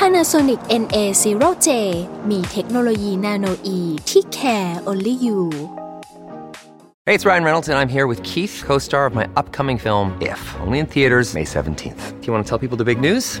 Panasonic NA0J มีเทคโนโลยีนาโนอีที่ care only you Hey, it's Ryan Reynolds, and I'm here with Keith, co star of my upcoming film, If, only in theaters, May 17th. Do you want to tell people the big news?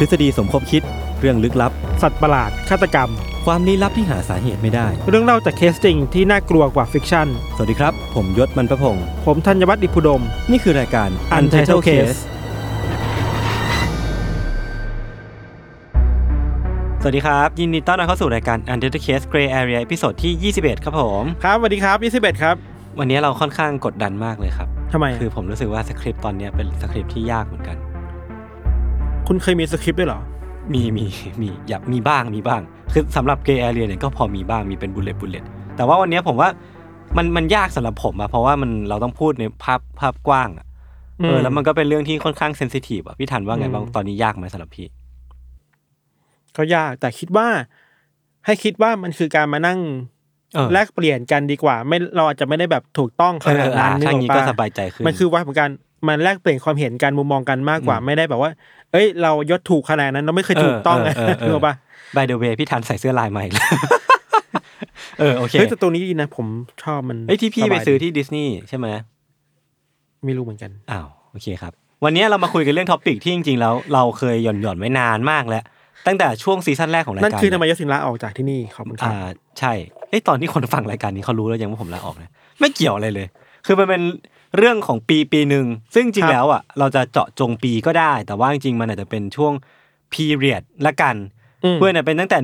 ทฤษฎีสมคบคิด เรื่องลึกลับ สัตว์ประหลาด ฆาตกรรม ความลี้ลับที่หาสาเหตุไม่ได้ เรื่องเล่าจากเคสจริงที่น่ากลัวกว่า fiction สวัสดีครับ ผมยชญ์ บรรพพงศ์ผมธัญวัฒน์อิพภูดม นี่คือรายการ Untitled Case สวัสดีครับ ยินดีต้อนรับเข้าสู่รายการ Untitled Case Gray Area ตอนที่ 21 ครับผม ครับสวัสดีครับ21ครับ วันนี้เราค่อนข้างกดดันมากเลยครับ ทำไมคือผมรู้สึกว่าสคริปต์ตอนนี้เป็นสคริปต์ที่ยากเหมือนกัน คุณเคยมีสคริปต์ด้วยเหรอ มีมีมีอยากมีบ้างมีบ้าง คือสำหรับ Gray Area เนี่ยก็พอมีบ้างมีเป็น bullet bullet แต่ว่าวันนี้ผมว่ามันมันยากสำหรับผมอะเพราะว่ามันเราต้องพูดในภาพภาพกว้างอะเออแล้วมันก็เป็นเรื่องที่ค่อนข้าง sensitive อะพี่ธัญว่าไงบ้างอืมตอนนี้ยากไหมสำหรับพี่ก็ยากแต่คิดว่า ให้คิดว่ามันคือการมานั่งเออแลกเปลี่ยนกันดีกว่า ไม่เราอาจจะไม่ได้แบบถูกต้องขเออนาดอ่านั้นนึกถ้าอองี้กก็ปะสบายใจขึ้นมันคือว่าของการ มันแลกเปลี่ยนความเห็นกันมุมมองกันมากกว่าอืมไม่ได้แบบว่า เอ้ย เรายศถูกขนาดนั้นเราไม่เคยถูกต้องเออเออเออนึกออกปะ by the way พี่ทันใส่เสื้อลายใหม่เลยเออโอเคเฮ้ยแต่ตัวนี้ดีนะ ผมชอบมันไอ้ยที่พี่ไปสบายซื้อดีที่ดิสนีย์ใช่ไหมไม่รู้เหมือนกันอ้าวโอเคครับ วันนี้เรามาคุยกันเรื่องท็อปิกที่จริงๆแล้วเราเคยหย่อนหย่อนๆไว้นานมากแล้ว ตั้งแต่ช่วงซีซั่นแรกของรายนั่นการคือทำไมยศสินลาออกจากที่นี่ขอบคุณครับอ่าใช่เอ้ยตอนที่คนฟังรายการนี้เขารู้แล้วยังว่าผมลาออกนะไม่เกี่ยวอะไรเลย คือมันเป็น เรื่องของปีปีหนึ่งซึ่งจริคงรับๆแล้วอะเราจะเจาะจงปีก็ได้ แต่ว่าจริงๆมันอาจจะเป็นช่วง period ละกันอืมเพื่อนเนี่ยเป็นตั้งแต่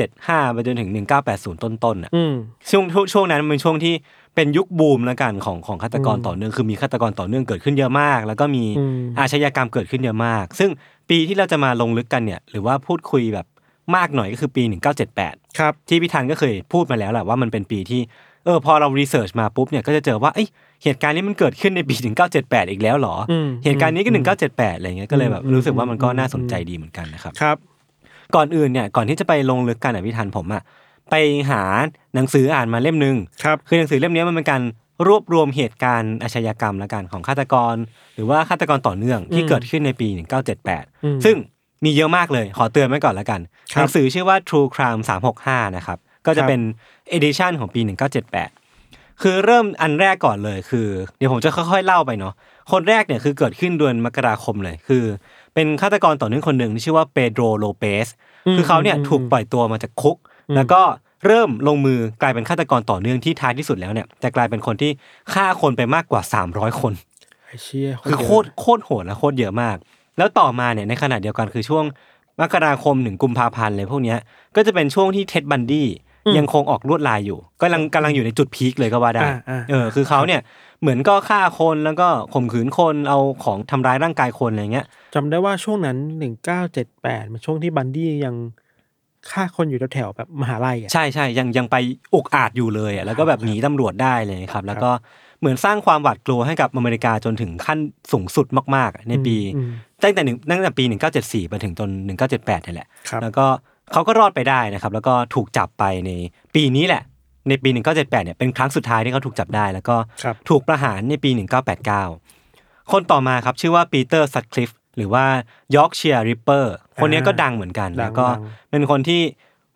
1975 ไปจนถึง 1980 ต้นๆอะอืมช่วงช่วงช่วงนั้นมันเป็นช่วงที่เป็นยุคบูมแล้วกันของของฆาตกรอืมต่อเนื่องคือมีฆาตกรต่อเนื่องเกิดขึ้นเยอะมาก แล้วก็มีอืมอาชญากรรมเกิดขึ้นเยอะมาก ซึ่งปีที่เราจะมาลงลึกกันเนี่ย หรือว่าพูดคุยแบบมากหน่อยก็คือปี 1978 ครับ ที่พี่ธันก็เคยพูดมาแล้วแหละว่ามันเป็นปีที่เออพอเรารีเสิร์ชมาปุ๊บเนี่ยก็จะเจอว่าเอ้ย เหตุการณ์นี้มันเกิดขึ้นในปี1978 อีกแล้วเหรออมเหตุการณ์นี้ก็อืม1978 อะไรเงี้ยก็เลยแบบอืมรู้สึกว่ามันก็อืมน่าสนใจดีเหมือนกันนะครับครับ ก่อนอื่นเนี่ยก่อนที่จะไปลงลึกกันอะพี่ทันผมอะไปหาหนังสืออ่านมาเล่มหนึ่งครับคือหนังสือเล่มนี้มันเป็นการรวบรวมเหตุการณ์อาชญากรรมละกันของฆาตกร หรือว่าฆาตกรต่อเนื่องที่อืมเกิดขึ้นในปีอืม1978 ซึ่งมีเยอะมากเลย ขอเตือนไว้ก่อนละกันครับหนังสือชื่อว่า True Crime 365 นะครับ ก็จะครับเป็น edition ของปี 1978 คือเริ่มอันแรกก่อนเลยคือ เดี๋ยวผมจะค่อยๆเล่าไปเนาะคนแรกเนี่ยคือเกิดขึ้นเดือนมกราคมเลยคือ เป็นฆาตกรต่อเนื่องคนหนึ่งที่ชื่อว่าเปโดรโลเปสคือเขาเนี่ยถูกปล่อยตัวมาจากคุก แล้วก็เริ่มลงมือกลายเป็นฆาตกรต่อเนื่องที่ท้ายที่สุดแล้วเนี่ยจะกลายเป็นคนที่ฆ่าคนไปมากกว่า 300 คนไอ้เชี่ยคือโคตรโคตรโหดและโคตรเยอะมาก แล้วต่อมาเนี่ยในขณะเดียวกันคือช่วงมกราคมถึงกุมภาพันธ์เลยพวกเนี้ยก็จะเป็นช่วงที่เท็ดบันดี้ ยังคงออกลวดลายอยู่กำลังกำลังอยู่ในจุดพีคเลยก็ว่าได้อ่าอ่าเออคือเขาเนี่ยเหมือนก็ฆ่าคนแล้วก็ข่มขืนคนเอาของทำร้ายร่างกายคนอะไรเงี้ยจำได้ว่าช่วงนั้นหนึ่งเก้าเจ็ดแปดมันช่วงที่บันดี้ยังฆ่าคนอยู่แถวๆแบบมหาลัยอะใช่ใช่ยังยังไปอุกอาจอยู่เลยอะแล้วก็แบบหนีตำรวจได้เลยครับ แล้วก็เหมือนสร้างความหวาดกลัวให้กับอเมริกาจนถึงขั้นสูงสุดมากๆอะในปีอืมตั้งแต่หนึ่งตั้งแต่ปี 1974 ไปถึงจน 1978นี่แหละครับแล้วก็ เขาก็รอดไปได้นะครับ แล้วก็ถูกจับไปในปีนี้แหละ ในปี 1978เนี่ยเป็นครั้งสุดท้ายที่เขาถูกจับได้ แล้วก็ครับถูกประหารในปี 1989 คนต่อมาครับชื่อว่าปีเตอร์ซัตคลิฟหรือว่าYorkshire Ripper คนนี้ก็ดังเหมือนกันดังแล้วก็ดังเป็นคนที่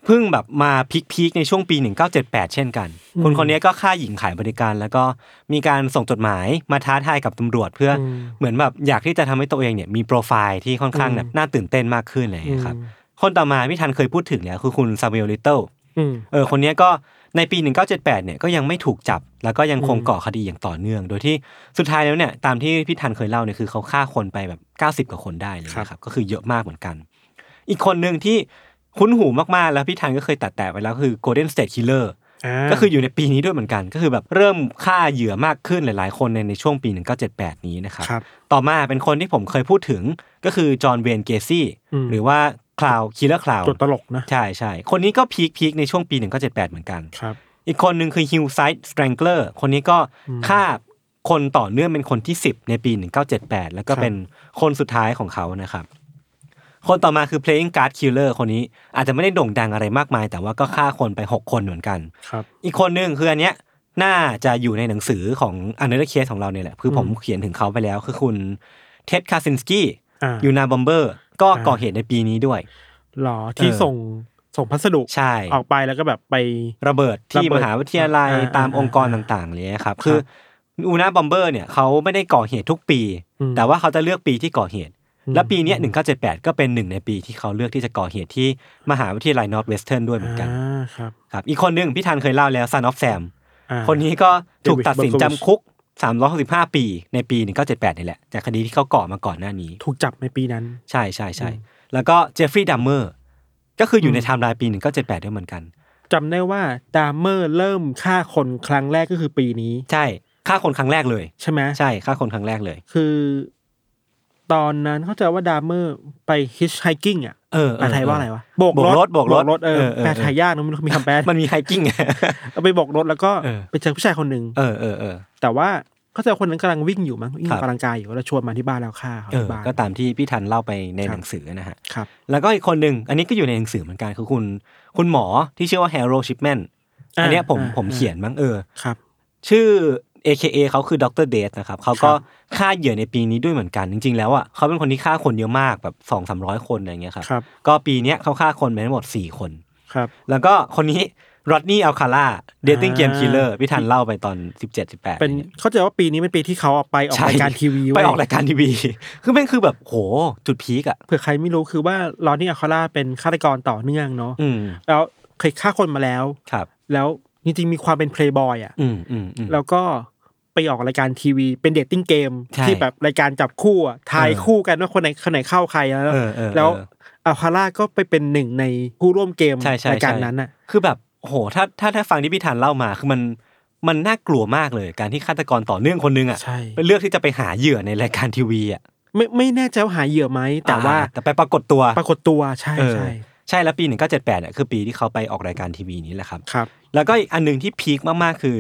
เพิ่งแบบมา peak ๆในช่วงปี 1978 เช่นกัน คนคนนี้ก็ฆ่าหญิงขายบริการ แล้วก็มีการส่งจดหมายมาท้าทายกับตำรวจ เพื่อ อืมเหมือนแบบอยากที่จะทำให้ตัวเองเนี่ยมีโปรไฟล์ที่ค่อนข้างแบบน่าตื่นเต้นมากขึ้นอะไรอย่างเงี้ยครับ คนต่อมาพี่ธัญเคยพูดถึงแล้วคือคุณ Samuel Little อืมเออคนเนี้ยก็ในปี 1978เนี่ยก็ยังไม่ถูกจับ แล้วก็ยังคงอืมก่อคดีอย่างต่อเนื่อง โดยที่สุดท้ายแล้วเนี่ยตามที่พี่ธัญเคยเล่าเนี่ยคือเขาฆ่าคนไปแบบ 90 กว่าคนได้เลยนะครับก็คือเยอะมากเหมือนกัน อีกคนหนึ่งที่คุ้นหูมากๆแล้วพี่ธัญก็เคยตัดแต่ไปแล้วคือ Golden State Killer อ่าก็คืออยู่ในปีนี้ด้วยเหมือนกัน ก็คือแบบเริ่มฆ่าเหยื่อมากขึ้นหลาย ๆ คนในในช่วงปี 1978 นี้นะครับครับต่อมาเป็นคนที่ผมเคยพูดถึงก็คือ John Wayne Gacy อืมหรือว่า Clown Killer clown ตัวตลกนะ ใช่ใช่คนนี้ก็ peak peak ในช่วงปี 1978 เหมือนกันครับ อีกคนหนึ่งคือ Hillside Strangler คนนี้ก็ฆ่าคนต่อเนื่องเป็นคนที่ 10 ในปี 1978 แล้วก็ครับเป็นคนสุดท้ายของเขานะครับ คนต่อมาคือ playing card killer คนนี้อาจจะไม่ได้โด่งดังอะไรมากมาย แต่ว่าก็ฆ่าคนไป 6 คนเหมือนกันครับอีกคนหนึ่งคืออันเนี้ยน่าจะอยู่ในหนังสือของ Untitled Case ของเราเนี่ยแหละคือผมเขียนถึงเขาไปแล้ว คือคุณ Ted Kaczynski อ่า Unabomber ก็อ่าก่อเหตุในปีนี้ด้วยหรอที่เออส่งส่งพัสดุใช่ออกไปแล้วก็แบบไประเบิดที่ระเบิดมหาวิทยาลัยอ่าตามอ่าองค์กรอ่าต่างๆเลยครับ คือ Unabomber เนี่ยเขาไม่ได้ก่อเหตุทุกปีอืมแต่ว่าเขาจะเลือกปีที่ก่อเหตุอืมและปีเนี้ย1978ก็เป็นหนึ่งในปีที่เขาเลือกที่จะก่อเหตุที่มหาวิทยาลัย Northwestern ด้วยเหมือนกันอ่าครับครับอีกคนหนึ่งพี่ธัญเคยเล่าแล้ว Son of Sam อ่าคนนี้ก็ถูกตัดสิน David Berkowitz จำคุก 365 ปีในปี 1978 นี่แหละ จากคดีที่เขาก่อมาก่อนหน้านี้ ถูกจับในปีนั้น ใช่ใช่ใช่แล้วก็เจฟฟรีย์ดัมเมอร์ก็คืออยู่ในไทม์ไลน์ปี 1978 ด้วยเหมือนกันจำได้ว่าดามเมอร์เริ่มฆ่าคนครั้งแรกก็คือปีนี้ ใช่ฆ่าคนครั้งแรกเลย ใช่ไหมใช่ฆ่าคนครั้งแรกเลย คือ ตอนนั้นเข้าใจว่าดามเมอร์ไป hitchhiking อะเออเออแปลไทยว่าอะไรวะโบกโบกรถโบกรถรถเออเออเออแปลไทยยากนะมันมีคำแปลมันมี hiking เอาไปโบกรถแล้วก็เออไปเจอผู้ชายคนหนึ่งเออเออเออแต่ว่าเข้าใจว่าคนนั้นกำลังวิ่งอยู่มั้งวิ่งครัอบอกกำลังกายอยู่แล้วชวนมาที่บ้านแล้วฆ่าเขาเออที่บ้านก็ตามที่พี่ทันเล่าไปในครับหนังสือนะฮะครับแล้วก็อีกคนหนึ่งอันนี้ก็อยู่ในหนังสือเหมือนกันคือคุณ คุณหมอที่ชื่อว่าแฮร์โรชิปแมนอ่าอันเนี้ยผมอ่าผมอ่าเขียนมั้งเออครับ ชื่อ AKA เขาคือดรเดทนะครับเขาก็ครับฆ่าเหยื่อในปีนี้ด้วยเหมือนกัน จริง ๆ แล้วอะเขาเป็นคนที่ฆ่าคนเยอะมากแบบสองสามร้อยคนอะไรเงี้ยครับครับก็ปีเนี้ยเขาฆ่าคนไปทั้งหมดสี่คนครับแล้วก็คนนี้รอดนีย์อัลคาล่า dating game อ่า killer พี่ทันเล่าไปตอนสิบเจ็ดสิบแปดเป็นเข้าใจว่าปีนี้เป็นปีที่เขาออกไปออกรายการทีวีไปเว้ยออกรายการทีวีคือแม่งคือแบบโหจุด peak อะเผื่อใครไม่รู้คือว่ารอดนีย์อัลคาล่าเป็นฆาตกรต่อเนื่องเนาะอืมแล้วเคยฆ่าคนมาแล้วครับ แล้วจริงๆมีความเป็นเพลย์บอยอะอืมอืมอืมแล้วก็ ไปออกรายการทีวี เป็น dating game ใช่ที่แบบรายการจับคู่อะทายเออคู่กันว่าคนไหนคนไหนเข้าใครแล้วเออเออแล้วเอออัลคาร่าก็ไปเป็นหนึ่งในผู้ร่วมเกมใช่ใช่รายการใช่นั้นอะ คือแบบโหถ้าถ้าถ้าฟังที่พี่ทันเล่ามาคือมันมันน่ากลัวมากเลย การที่ฆาตกรต่อเนื่องคนนึงอะใช่ไปเลือกที่จะไปหาเหยื่อในรายการทีวีอะไม่ไม่แน่ใจว่าหาเหยื่อไหมแต่ว่าอ่แต่ไปปรากฏตัวปรากฏตัวใช่เออใช่ใช่แล้วปี1978เนี่ยคือปีที่เขาไปออกรายการทีวีนี้แหละครับครับ แล้วก็อีกอันหนึ่งที่พีคมากๆคือ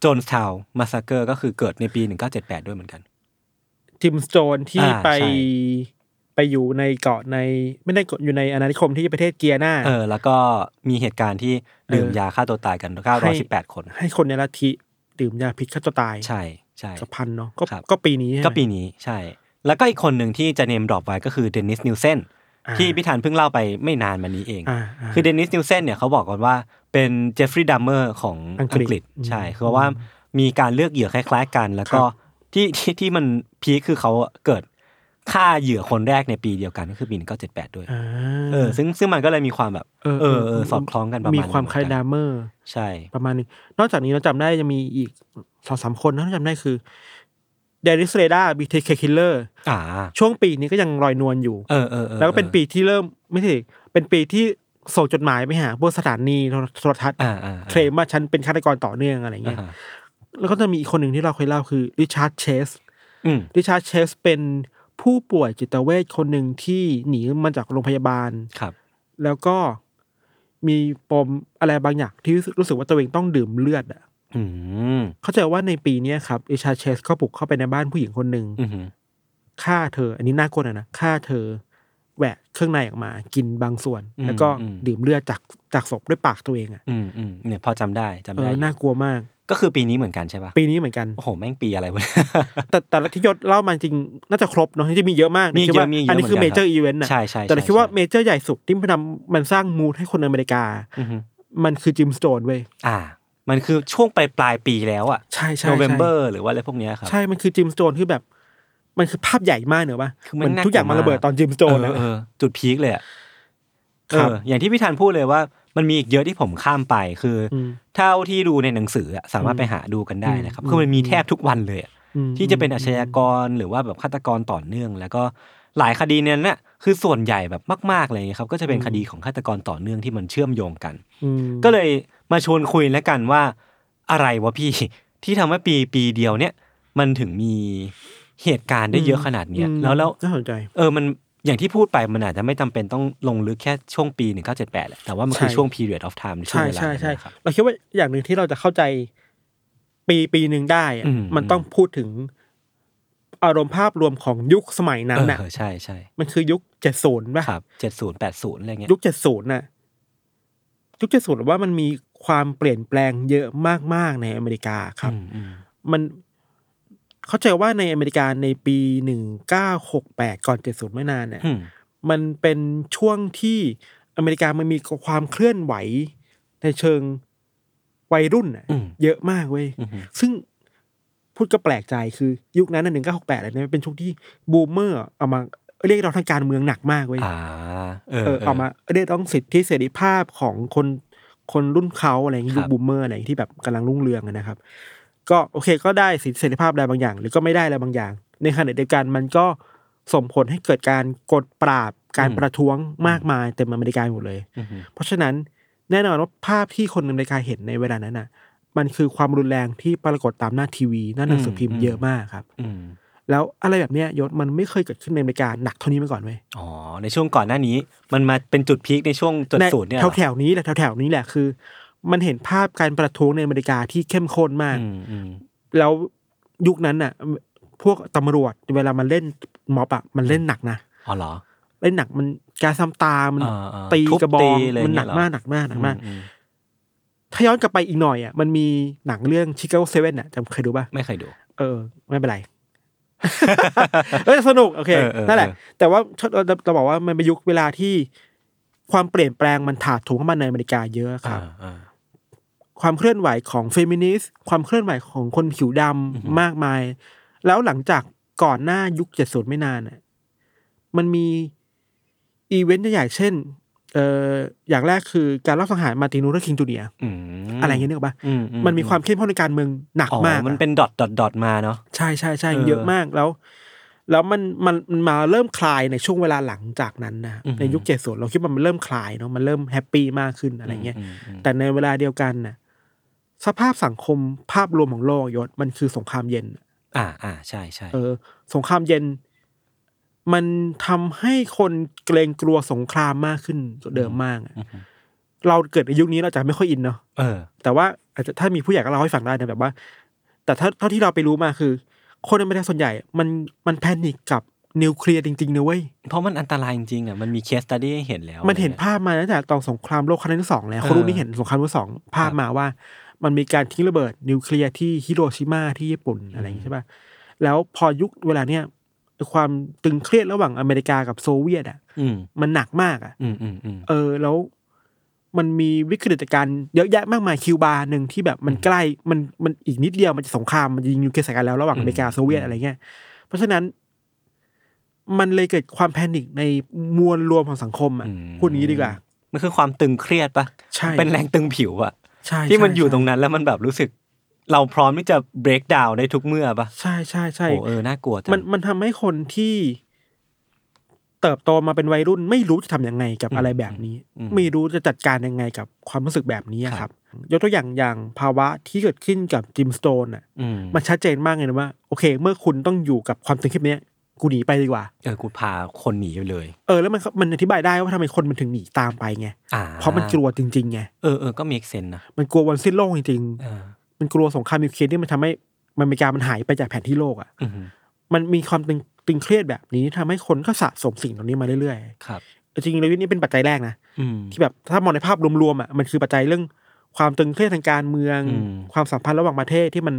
โจนส์ทาวมาสเกอร์ก็คือเกิดในปี 1978 ด้วยเหมือนกันจิมสโตนที่อ่าไปใช่ไปอยู่ในเกาะในไม่ได้อยู่ในอาณานิคมที่ประเทศกายอานาเออ แล้วก็มีเหตุการณ์ที่ดื่มเออยาฆ่าตัวตายกัน918 คน ให้คนในลัทธิดื่มยาพิษฆ่าตัวตาย ใช่ใช่กับพันเนาะก็ครับก็ปีนี้ใช่ไหมก็ปีนี้ใช่ แล้วก็อีกคนหนึ่งที่จะ name drop ไว้ก็คือเดนนิสนีลเซนอ่าที่พี่ธันเพิ่งเล่าไปไม่นานมานี้เองอ่าาคือเดนนิสนีลเซนเนี่ยเขาบอกกันว่า เป็นเจฟฟรีย์ดัมเมอร์ของอัอังงกฤษกฤษอืมใช่คือว่ามีการเลือกเหยื่อคล้าย ๆ กัน แล้วก็ครับที่ที่ที่มัน peak คือเขาเกิดฆ่าเหยื่อคนแรกในปีเดียวกันก็คือปี1978ด้วยอ่าเออ ซึ่งซึ่งมันก็เลยมีความแบบ เออเออเออสอดคล้องกันประมาณมีความหนึ่งคล้ายเหมือนกันมเมอร์ ใช่ ประมาณนึงนอกจากนี้เราจำได้จะมีอีกสองสามคนนะที่จำได้คือเดนนิสเรเดอร์ BTK killer อ่าช่วงปีนี้ก็ยังลอยนวลอยู่ เออเออออแล้วก็เป็นปีที่เริ่มไม่ใช่เป็นปีที่ ส่งจดหมายไปหาพวกสถานีโทรทัศน์อ่าอ่าเคลมว่าฉันเป็นฆาตกรต่อเนื่องอะไรอ่าเงี้ยฮะแล้วก็จะมีอีกคนหนึ่งที่เราเคยเล่าคือริชาร์ดเชสอืมริชาร์ดเชสเป็นผู้ป่วยจิตเวชคนหนึ่งที่หนีมาจากโรงพยาบาลครับ แล้วก็มีปมอะไรบางอย่างที่รู้สึกว่าตัวเองต้องดื่มเลือดอะอืมเข้าใจว่าในปีเนี้ยครับริชาร์ดเชสก็บุกเข้าไปในบ้านผู้หญิงคนหนึ่งอืมฆ่าเธอ อันนี้น่ากลัวหน่อยนะฆ่าเธอ แหวกเครื่องในออกมากินบางส่วน แล้วก็ดื่มเลือดจากจากศพด้วยปากตัวเองอะอืมอืมเนี่ยพอจำได้จำเอได้อน่ากลัวมาก ก็คือปีนี้เหมือนกันใช่ปะปีนี้เหมือนกันโอ้โหแม่งปีอะไรวะแต่แต่ละที่ยศเล่ามาจริงน่าจะครบเนาะที่มีเยอะมากมีคิดว่าเยอะมีเยอะอันนี้คือเหมืเมอนกัน major event นะใช่ใช่แต่เราใช่คิดว่าใช่ major ใหญ่สุดที่มันทำมันสร้าง mood ให้คนอเมริกาอือฮึมันคือโจนส์ทาวน์เว้ยอ่ามันคือช่วงปลายปลายปีแล้วอะใช่ใช่ใช่ November หรือว่าอะไรพวกเนี้ยครับใช่มันคือจิมสโตนที่แบบ มันคือภาพใหญ่มากเนอะปะคือมันเหมือนน่ากลัวทุกอย่างมันระเบิดมากตอนจิมสโตนเอนะอเออจุดพีคเลยอะครับเอออย่างที่พี่ธันพูดเลยว่ามันมีอีกเยอะที่ผมข้ามไปคืออมเท่าที่ดูในหนังสืออะสามารถไปหาดูกันได้นะครับ คือมันมีแทบทุกวันเลยอะอืมที่จะเป็นอาชญากรหรือว่าแบบฆาตกรต่อเนื่อง แล้วก็หลายคดีเนี่ยน่ะคือส่วนใหญ่แบบมากๆเลยครับก็จะเป็นคดีของฆาตกรต่อเนื่องที่มันเชื่อมโยงกันอืมก็เลยมาชวนคุยแล้วกันว่า อะไรวะพี่ที่ทำให้ปีปีเดียวเนี่ย มันถึงมี เหตุการณ์ได้เยอะขนาดเนี้ยอืมแล้วแล้วน่าสนใจเออมันอย่างที่พูดไปมันอาจจะไม่จำเป็นต้องลงลึกแค่ช่วงปีหนึ่งเก้าเจ็ดแปดแหละแต่ว่ามันคือใช่ช่วง period of time ในช่วงใช่เวลาใช่นั้นใช่นะครับเราคิดว่าอย่างหนึ่งที่เราจะเข้าใจปีปีหนึ่งได้อะอืมมันต้องพูดถึงอารมณ์ภาพรวมของยุคสมัยนั้นน่ะเออใช่ใช่มันคือยุคเจ็ดศูนย์ป่ะครับเจ็ดศูนย์แปดศูนย์อะไรเงี้ยยุคเจ็ดศูนย์น่ะยุคเจ็ดศูนย์ว่ามันมีความเปลี่ยนแปลงเยอะมากๆในอเมริกาครับอืมอืมมัน เข้าใจว่าในอเมริกาในปีหนึ่งเก้าหกแปดก่อนเจ็ดศูนย์ไม่นานเนี่ยอืมมันเป็นช่วงที่อเมริกามันมีความเคลื่อนไหวในเชิงวัยรุ่นน่ะอืมเยอะมากเว้ยอืมซึ่งพูดก็แปลกใจคือยุคนั้นหนึ่งเก้าหกแปดอะไรเนี่ยเป็นช่วงที่บูมเมอร์เอามาเรียกร้องทางการเมืองหนักมากเว้ยอ่าเออเออเอามาเรียกร้องสิทธิเสรีภาพของคนคนรุ่นเขาอะไรอย่างงี้ครัยุบ boomer อะไรที่แบบกำลังรุ่งเรืองอะนะครับ ก็โอเคก็ได้สิทธิเสรีภาพอะไรบางอย่าง หรือก็ไม่ได้อะไรบางอย่าง ในขณะเดียวกันมันก็ส่งผลให้เกิดการกดปราบการประท้วงมากมายเต็มอเมริกาหมดเลยอืมเพราะฉะนั้นแน่นอนว่าภาพที่คนอเมริกาเห็นในเวลานั้นน่ะ มันคือความรุนแรงที่ปรากฏตามหน้าทีวีหน้าหนังสือพิมพ์เยอะมากครับอืมแล้วอะไรแบบเนี้ยยศมันไม่เคยเกิดขึ้นในอเมริกาหนักเท่านี้มาก่อนเว้ยอ๋อในช่วงก่อนหน้านี้ มันมาเป็นจุดพีคในช่วงจุดศูนย์เนี่ยเหรอแถวๆนี้แหละแถวๆนี้แหละคือ มันเห็นภาพการประท้วงในอเมริกาที่เข้มข้นมากอืมอืมแล้วยุคนั้นน่ะ พวกตำรวจเวลามันเล่นม็อบอะมันเล่นหนักนะอ๋อเหรอเล่นหนักมันการซ้ำตา มันอ่าอ่าตีทุบกระบอตีงอะไรมันหนักเงี้ยเหรอมากหนักมากหนักมากอืมถ้าย้อนกลับไปอีกหน่อยอะมันมีหนังเรื่อง Chicago Seven อะจำเคยดูป่ะไม่เคยดู เออ ไม่เป็นไรเออสนุกโอเคเออเออนั่นแหละเออแต่ว่าเราเราบอกว่ามันเป็นยุคเวลาที่ความเปลี่ยนแปลงมันถาโถมเข้ามาในอเมริกาเยอะครับอ่าอ่า ความเคลื่อนไหวของเฟมินิสต์ความเคลื่อนไหวของคนผิวดำมากมาย แล้วหลังจากก่อนหน้ายุคเจ็ดศูนย์ไม่นานน่ะมันมีอีเวนต์ใหญ่ๆเช่น เอ่ออย่างแรกคือการลอบสังหารมาร์ตินลูเทอร์คิงจูเนียร์อืมอะไรเงี้ยนึกออกปะอืมันมีความเข้มข้นในการเมืองหนักอ๋อมาก มันอะเป็น dot dot dot มาเนาะใช่ใช่ใช่เออเยอะมากแล้ว แล้วมันมันมันมาเริ่มคลายในช่วงเวลาหลังจากนั้นนะอือฮึในยุคเจ็ดศูนย์เราคิดว่ามันเริ่มคลายเนาะมันเริ่ม happy มากขึ้นอะไรเงี้ยอืมอืมแต่ในเวลาเดียวกันน่ะ สภาพสังคมภาพรวมของโลกยศมันคือสงครามเย็น อ่าอ่าใช่ใช่เออ สงครามเย็น มันทำให้คนเกรงกลัวสงครามมากขึ้นกว่าเดิมมากอะเราเกิดในยุคนี้เราจะไม่ค่อย in เนาะเออ แต่ว่าอาจจะถ้ามีผู้ใหญ่ก็เล่าให้ฟังได้นะแบบว่า แต่ถ้าเท่าที่เราไปรู้มาคือ คนในประเทศส่วนใหญ่ มันมัน panic กับนิวเคลียร์จริงๆนะเว้ย เพราะมันอันตรายจริงๆอะ มันมี case study ให้เห็นแล้ว มันเห็นอะไรงี้ยภาพมาตั้งแต่ตอนสงครามโลกครั้งที่สองแล้วเออคนรุ่นนี้เห็นสงครามโลกสองภาพมาว่า มันมีการทิ้งระเบิดนิวเคลียร์ที่ฮิโรชิมาที่ญี่ปุ่นอะไรอย่างงี้ใช่ป่ะแล้วพอยุคเวลาเนี้ยความตึงเครียดระหว่างอเมริกากับโซเวียตอะอืมมันหนักมากอะอืมอืมอืมเออแล้วมันมีวิกฤตการณ์เยอะแยะมากมายคิวบาหนึ่งที่แบบมันใกล้มันมันอีกนิดเดียวมันจะสงครามมันจะยิงนิวเคลียร์ใส่กันแล้วระหว่างอเมริกาโซเวียตอะไรเงี้ย เพราะฉะนั้น มันเลยเกิดความแพนิคในมวลรวมของสังคมอะพูดอย่างนี้ดีกว่า มันคือความตึงเครียดปะใช่เป็นแรงตึงผิวอะ ใช่ที่มันอยู่ใช่ตรงนั้นแล้วมันแบบรู้สึก เราพร้อมที่จะ break down ได้ทุกเมื่อปะใช่ใช่ใช่โอ้เออน่ากลัวจังมันมันทำให้คนที่ เติบโตมาเป็นวัยรุ่น ไม่รู้จะทำยังไงกับอะไรแบบนี้ ไม่รู้จะจัดการยังไงกับความรู้สึกแบบนี้อะครับ ยกตัวอย่างอย่างภาวะที่เกิดขึ้นกับจิมสโตนอะอืมมันชัดเจนมากเลยนะว่า โอเค เมื่อคุณต้องอยู่กับความตึงเครียดเนี้ย กูหนีไปดีกว่าเออกูพาคนหนีไปเลย เออแล้วมันมันอธิบายได้ว่าทำไมคนมันถึงหนีตามไปไงอ่าเพราะมันกลัวจริงๆไงเออเออก็มีเซนนะมันกลัววันสิ้นโลกจริงเออๆมันกลัวสงครามนิวเคลียร์ที่มันทำให้อเมริกามันหายไปจากแผนที่โลกอะอืมมันมีความตึงตึงเครียดแบบนี้ทำให้คนก็สะสมสิ่งเหล่านี้มาเรื่อยครับๆจริงๆเลยนี่เป็นปัจจัยแรกนะอืมที่แบบถ้ามองในภาพรวมๆอะมันคือปัจจัยเรื่องความตึงเครียดทางการเมืองอืมความสัมพันธ์ระหว่างประเทศที่มัน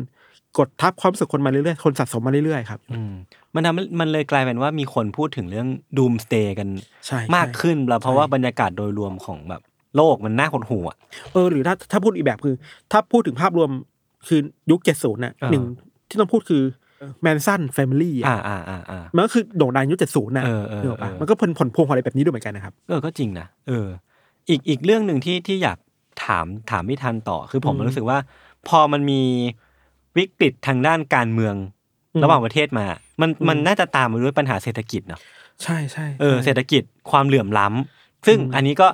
กดทับความรู้สึกคนมาเรื่อยๆ คนสะสมมาเรื่อยๆครับ อืมมันทำให้มันเลยกลายเป็นว่ามีคนพูดถึงเรื่องdoomsday กันใช่มากใช่ขึ้นแล้วเพราะว่าบรรยากาศโดยรวมของแบบโลกมันน่าหดหู่อะเออหรือถ้าถ้าพูดอีกแบบคือ ถ้าพูดถึงภาพรวมคือยุคเจ็ดศูนย์น่ะอ่าหนึ่งที่ต้องพูดคือ Manson Family อ่าอะอ่าอ่าอ่ามันก็คือโด่งดังยุคเจ็ดศูนย์น่ะเออเออนึกออกปะเออมันก็ผลผลพวงของอะไรแบบนี้ด้วยเหมือนกันนะครับเออก็จริงนะเออ อีกอีกเรื่องหนึ่งที่ที่อยากถามถามไม่ทันต่อคือผมอืมรู้สึกว่า พอมันมี วิกฤตทางด้านการเมืองอืมระหว่างประเทศมา มันอืมมันน่าจะตามมาด้วยปัญหาเศรษฐกิจเนาะใช่ใช่เออใช่เศรษฐกิจความเหลื่อมล้ำซึ่งอืมอันนี้ก็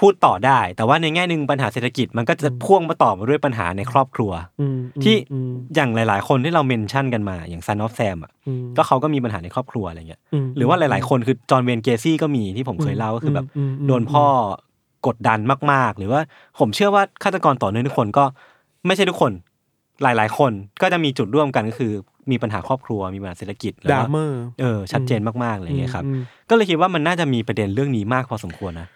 พูดต่อได้ แต่ว่าในแง่หนึ่งปัญหาเศรษฐกิจมันก็จะพ่วงมาต่อมาด้วยปัญหาในครอบครัวอืมอืมที่อืมอย่างหลาย ๆ คนที่เรา mention กันมาอย่าง Son of Sam อะอืมก็เขาก็มีปัญหาในครอบครัวอะไรเงี้ยมหรือว่าหลาย ๆ คนคือจอห์นเวย์นเกซี่ก็มีที่ผมเคยเล่าก็คือแบบอืมอืมโดนพ่อกดดันมาก ๆ หรือว่าผมเชื่อว่าฆาตกรต่อเนื่องทุกคนก็ไม่ใช่ทุกคน หลาย ๆ คนก็จะมีจุดร่วมกันก็คือ มีปัญหาครอบครัวมีปัญหาเศรษฐกิจแล้วดราก็เมอร์เออชัดเจนมากๆอะไรเงี้ยครับอืมก็เลยคิดว่ามันน่าจะมีประเด็นเรื่องนี้มากพอสมควรนะ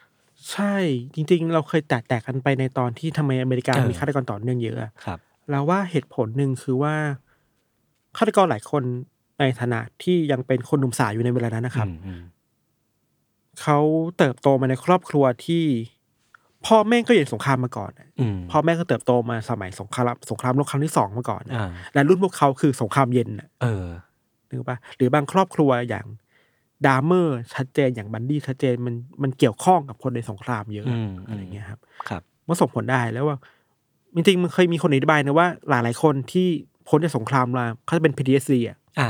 ใช่จริง ๆ เราเคยแตะแตกกันไปในตอนที่ทำไมอเมริกาเออมีฆาตกรต่อเนื่องเยอะอะครับแล้วว่าเหตุผลหนึ่งคือว่าฆาตกรหลายคนในฐานะที่ยังเป็นคนหนุ่มสาวอยู่ในเวลานั้นนะครับอืมอืมเขาเติบโตมาในครอบครัวที่ พ่อแม่ก็อยู่ในสงครามมาก่อนอะอืมพ่อแม่ก็เติบโตมาสมัยสงครามสงครามโลกครั้งที่สองมาก่อนอะอ่าและรุ่นพวกเขาคือสงครามเย็นน่ะเออนึกปะหรือบางครอบครัวอย่างดามเมอร์ชัดเจนอย่างบันดี้ชัดเจนมันมันเกี่ยวข้องกับคนในสงครามเยอะอืมอะไรเงี้ยครับ ครับมันส่งผลได้แล้วว่าจริงๆมันเคยมีคนอธิบายนะว่า หลายๆคนที่พ้นจากสงครามมาเขาจะเป็น PTSD อะอ่า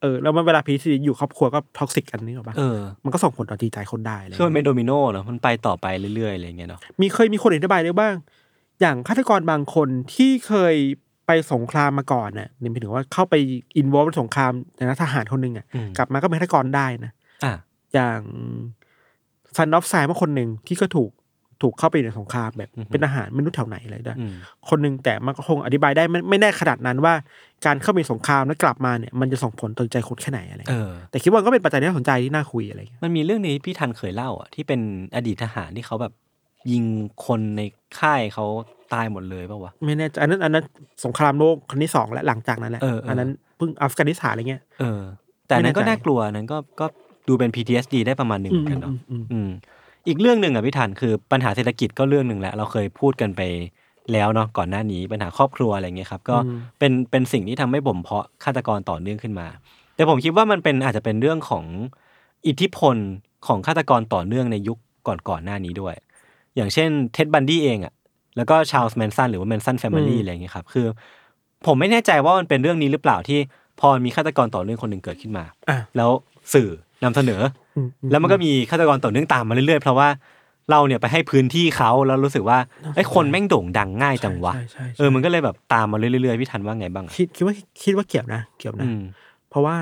เออแล้วมันเวลา PTSD อยู่ครอบครัวก็ toxic กันนี่หรอปะเออมันก็ส่งผลต่อจิตใจคนได้อะไรคือมันเงี้ยเป็นโดมิโนเนาะมันไปต่อไปเรื่อยๆอะไรเงี้ยเนาะมีเคยมีคนอธิบายได้บ้าง อย่างฆาตกรบางคนที่เคยไปสงครามมาก่อนน่ะนี่หมายถึงว่าเข้าไป involve ในสงครามในนักทหารคนหนึ่งอะอืมกลับมาก็เป็นฆาตกรได้นะอ่าอย่าง Son of Sam มาคนหนึ่งที่ก็ถูก ถูกเข้าไปในสงครามแบบอือฮึเป็นทหารไม่รู้แถวไหนอะไรได้อืมคนหนึ่งแต่มันก็คงอธิบายได้ไม่ไม่แน่ขนาดนั้นว่า การเข้าไปสงครามแล้วกลับมาเนี่ยมันจะส่งผลต่อใจคนแค่ไหนอะไรเอเงี้ยอแต่คิดว่าก็เป็นปัจจัยที่น่าสนใจที่น่าคุยอะไรเงี้ยมันมีเรื่องนี้พี่ทันเคยเล่าอะที่เป็นอดีตทหารที่เขาแบบยิงคนในค่ายเขาตายหมดเลยป่าวะไม่แน่ใจอันนั้นอันนั้นสงครามโลกครั้งที่สองและหลังจากนั้นแหละเออเอออันนั้นเพิ่งอัฟกานิสถานอะไรเงี้ยเออ แต่อันนั้นก็ไม่แน่ใจน่ากลัวอันนั้นก็ก็ดูเป็น PTSD ได้ประมาณหนึ่งเหมือนกันเนาะ อืมอืมอืมอืมอีกเรื่องหนึ่งอะพี่ทันคือปัญหาเศรษฐกิจก็เรื่องหนึ่งแหละเราเคยพูดกันไปแล้วเนาะก่อนหน้านี้ปัญหาครอบครัวอะไรเงี้ยครับก็เป็นเป็นสิ่งที่ทำให้บ่มเพาะฆาตกรต่อเนื่องขึ้นมา แต่ผมคิดว่ามันเป็นอาจจะเป็นเรื่องของอิทธิพลของฆาตกรต่อเนื่องในยุคก่อนๆหน้านี้ด้วย อย่างเช่นเท็ดบันดี้เองอะแล้วก็ชาลส์แมนสันหรือว่าแมนสัน Family อะไรเงี้ยครับคือ ผมไม่แน่ใจว่ามันเป็นเรื่องนี้หรือเปล่าที่พอมีฆาตกรต่อเนื่องคนหนึ่งเกิดขึ้นมาอะแล้วสื่อ นำเสนอออืมอืมแล้วมันก็มีฆาตกรต่อเนื่องตามมาเรื่อยๆ เพราะว่าเราเนี่ยไปให้พื้นที่เขาแล้วรู้สึกว่าไอ้ยคนแม่งโด่งดังง่ายจังวะใช่ใช่ใช่เออมันก็เลยแบบตามมาเรื่อยๆพี่ทันว่าไงบ้างอะคิดคิดว่าคิดว่าเกี่ยวนะเกี่ยวนะอืมเพราะว่า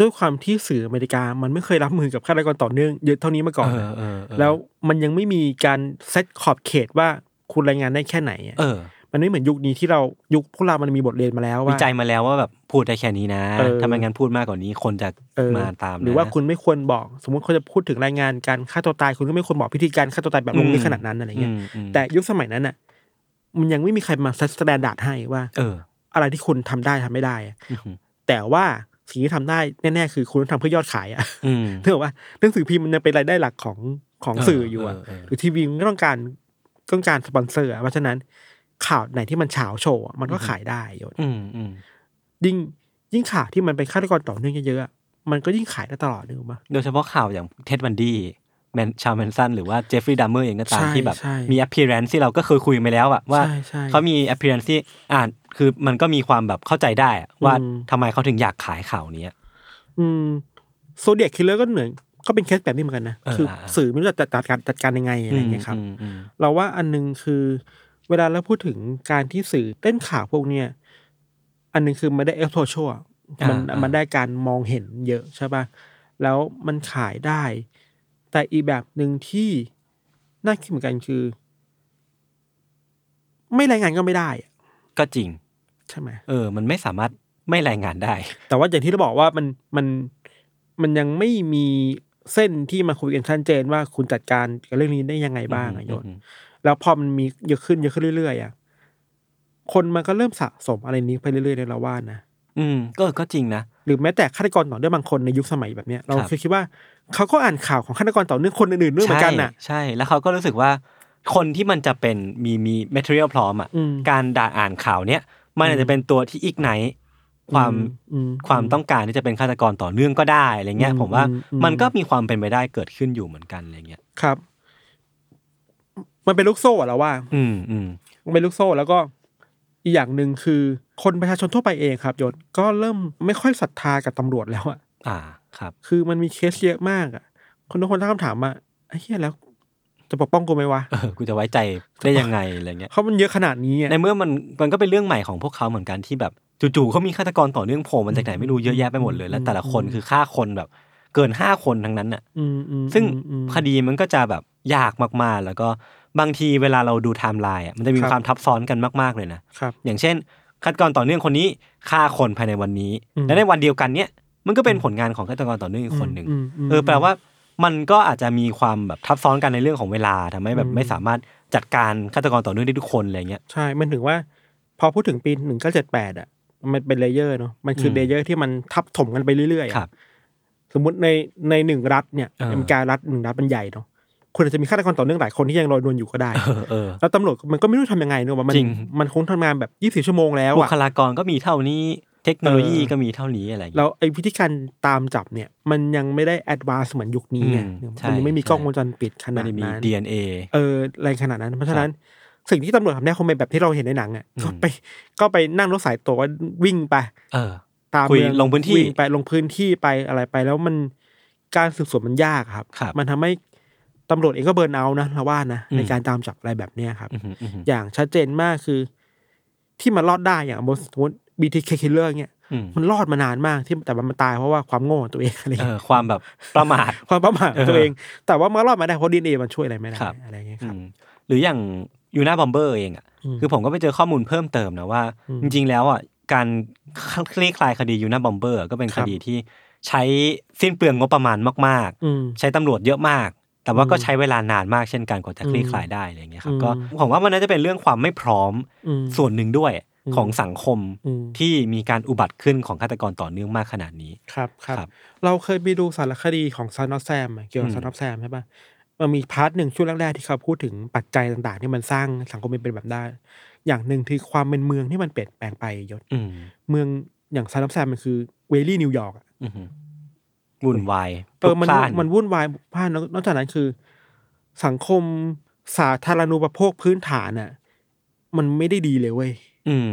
ด้วยความที่สื่ออเมริกา มันไม่เคยรับมือกับฆาตกรต่อเนื่องเยอะเท่านี้มาก่อนเอนะอเออเออแล้วมันยังไม่มีการเซตขอบเขตว่าคุณรายงานได้แค่ไหนอะเออ มันไม่เหมือนยุคนี้ที่เรายุคพวกเรามันมีบทเรียนมาแล้ววิว่าจัยมาแล้วว่าแบบพูดได้แค่นี้นะเออถ้าไม่งั้นพูดมากกว่านี้คนจะเออมาตามนะหรือว่าคุณไม่ควรบอก สมมติเขาจะพูดถึงรายงานการฆ่าตัวตายคุณก็ไม่ควรบอกพิธีการฆ่าตัวตายแบบลงลึกขนาดนั้นอะไรเงี้ยมอืมแต่ยุคสมัยนั้นอะมันยังไม่มีใครมา set standard ให้ว่า เออ อะไรที่คุณทำได้ทำไม่ได้อะอืมแต่ว่าสิ่งที่ทำได้แน่ๆคือคุณต้องทำเพื่อยอดขายอะอืมเนื่องว่าหนังสือพิมพ์มันยังเป็นรายได้หลักของของเออสื่ออยู่อะเออเออหรือทีวีมันก็ต้องการต้องการสปอนเซอร์อะเพราะฉะนั้น ข่าวไหนที่มันฉาวโฉ่อะมันก็ขายได้โยนอืมอืมยิ่งยิ่งข่าวที่มันเป็นฆาตกรต่อเนื่องเยอะๆอะมันก็ยิ่งขายได้ตลอดนึกออกปะโดยเฉพาะข่าวอย่างเท็ดบันดี้แมนชาลส์แมนสันหรือว่าเจฟฟรีย์ดัมเมอร์เองก็ตามใช่ที่แบบใช่มี appearance ที่เราก็เคยคุยมาแล้วอะว่าใช่ใช่เขามี appearance ที่อ่านคือมันก็มีความแบบเข้าใจได้อะว่าอืมทำไมเขาถึงอยากขายข่าวนี้อืม Zodiac Killer ก็เหมือนก็เป็นเคสแบบนี้เหมือนกันนะเออคืออ่าสื่อไม่รู้จะจัดการจัดการยังไงอะไรอย่างเงี้ยครับอืมอืมเราว่าอันหนึงคือ เวลาเราพูดถึงการที่สื่อเต้นข่าวพวกเนี้ยอันหนึงคือมันได้ exposure มันมันได้การมองเห็นเยอะใช่ป่ะแล้วมันขายได้ แต่อีกแบบหนึ่งที่น่าคิดเหมือนกันคือ ไม่รายงานก็ไม่ได้อะก็จริง ใช่ไหมเออ มันไม่สามารถไม่รายงานได้ แต่ว่าอย่างที่เราบอกว่ามันมันมันยังไม่มีเส้นที่มาคุยกันชัดเจนว่าคุณจัดการกับเรื่องนี้ได้ยังไงบ้างอะโยนอืม แล้วพอมันมีเยอะขึ้นเยอะขึ้นเรื่อยๆอะคนมันก็เริ่มสะสมอะไรนี้ไปเรื่อยๆในเราว่านะอืม ก็ก็จริงนะหรือแม้แต่ฆาตกรต่อเนื่องบางคนในยุคสมัยแบบเนี้ยเราครับเคยคิดว่าเขาก็อ่านข่าวของฆาตกรต่อเนื่องคนอื่นๆด้วยเหมือนกันน่ะใช่ใช่แล้วเขาก็รู้สึกว่า คนที่มันจะเป็นมีมี material พร้อมอะอืมการด่าอ่านข่าวเนี้ยมันอาจจะเป็นตัวที่อีกไหนความอืมความต้องการที่จะเป็นฆาตกรต่อเนื่องก็ได้อะไรเงี้ยอืมผมว่าอืมอืมมันก็มีความเป็นไปได้เกิดขึ้นอยู่เหมือนกันอะไรเงี้ยครับ มันเป็นลูกโซ่อะแล้วว่า อืมอืมมันเป็นลูกโซ่แล้วก็อีกอย่างหนึ่งคือ คนประชาชนทั่วไปเองครับยศก็เริ่มไม่ค่อยศรัทธากับตำรวจแล้วอะอ่าครับ คือมันมีเคสเยอะมากอะคนทุกคนตั้งคำถามว่าไอ้เหี้ยแล้ว จะปกป้องกูไหมวะเออกูจะไว้ใจได้ยังไงอะไรเงี้ยเพราะมันเยอะขนาดนี้อะในเมื่อมันมันก็เป็นเรื่องใหม่ของพวกเขาเหมือนกันที่แบบจู่ๆเขามีฆาตกรต่อเนื่องโผล่มาจากไหนไม่รู้เยอะแยะไปหมดเลย แล้ว แต่ละคนคือฆ่าคนแบบ เกินห้าคนทั้งนั้นน่ะอืมอืมซึ่งอืมอืมคดีมันก็จะแบบยากมากๆ แล้วก็ บางทีเวลาเราดูไทม์ไลน์อะมันจะมีครับความทับซ้อนกันมากๆเลยนะครับอย่างเช่นฆาตกรต่อเนื่องคนนี้ฆ่าคนภายในวันนี้อืมและในวันเดียวกันเนี้ยมันก็เป็นผลงานของฆาตกรต่อเนื่องอีกคนหนึ่งอืมอืมเออแปลว่ามันก็อาจจะมีความแบบทับซ้อนกันในเรื่องของเวลาทำให้แบบอืมไม่สามารถจัดการฆาตกรต่อเนื่องได้ทุกคนอะไรเงี้ยใช่มันถึงว่า พอพูดถึงปีหนึ่งเก้าเจ็ดแปดอะมันเป็น layer เนาะมันคืออืม layer ที่มันทับถมกันไปเรื่อยๆอะครับ สมมุติในในหนึ่งรัฐเนี่ยเอออเมริการัฐหนึ่งรัฐมันใหญ่เนาะ คุณอาจจะมีฆาตกรต่อเนื่องหลายคนที่ยังลอยนวลอยู่ก็ได้เออเออแล้วตำรวจมันก็ไม่รู้ทำยังไงเนอะว่ามันจริงมันคงทำงานแบบยี่สิบชั่วโมงแล้วบุอะคลากรก็มีเท่านี้เทคโนโลยีเออก็มีเท่านี้อะไรอย่างแล้เงี้ยวไอ้วิธีการตามจับเนี่ย มันยังไม่ได้ advance เหมือนยุคนี้ไงอืมใช่มันยังไม่มีใช่กล้องวงจรปิดขไม่นาดได้มีนั้น DNA เอออะไรขนาดนั้น เพราะฉะนั้นสิ่งที่ตำรวจทำได้คงเป็นแบบที่เราเห็นในหนังอะอืมก็ไปก็ไปนั่งรถสายตรวจวิ่งไปเออตามคุยเมืองลงพื้นที่วิ่ไปลงพื้นที่ไปอะไรไปแล้วมันการสืบสวนมันยากครับครับมันทำให้ ตำรวจเองก็เบิร์นเอาท์นะเราว่านะอืมในการตามจับอะไรแบบเนี้ยครับอือหืออือหืออย่างชัดเจนมากคือ ที่มันรอดได้อย่างสมมติ BTK killer เนี่ยอืมมันรอดมานานมากที่แต่มันตายเพราะว่าความโง่ของตัวเองอะไรเอเงี้อยความแบบประมาทความประมาทของตัวเออเอง แต่ว่ามันรอดมาได้เพราะดีเอมันช่วยอะไรไม่ได้ครับอะไรเงี้ยคอืรับมหรืออย่างยูนาบอมเบอร์เองอะอืมคือผมก็ไปเจอข้อมูลเพิ่มเติมนะว่าอืมจริง ๆ แล้วอะการคลี่คลายคดียูนาบอมเบอร์ก็เป็นคครับดีที่ใช้สิ้นเปลืองงบประมาณมากอืมๆใช้ตำรวจเยอะมาก แต่ว่าก็อืมใช้เวลานานมากเช่นกันกว่าจะคลี่คลายได้อะไรอย่างเงี้ยครับอืมก็ผมว่ามันน่าจะเป็นเรื่องความไม่พร้อมอืมส่วนหนึ่งด้วยอืมของสังคมอืมที่มีการอุบัติขึ้นของฆาตกรต่อเนื่องมากขนาดนี้ครับครับครับเราเคยไปดูสารคดีของซานอ f แซมเกี่ยวกับอืมซานอ f แซมใช่ปะมันมีพาร์ทหนึ่งช่วงแรกๆที่เขาพูดถึงปัจจัยต่างๆ ที่มันสร้างสังคมเป็นแบบได้ อย่างหนึ่งคือความเป็นเมืองที่มันเปลี่ยนแปลงไปยศอืมเมืองอย่างซานอ f แซมมันคือเวลี่นิวยอร์กอือหือ วุ่นวายเออมันพลุกพล่ามันวุ่นวายพล่านนอกจากนั้นคือ สังคมสาธารณูปโภคพื้นฐานอะ มันไม่ได้ดีเลยเว้ยอืม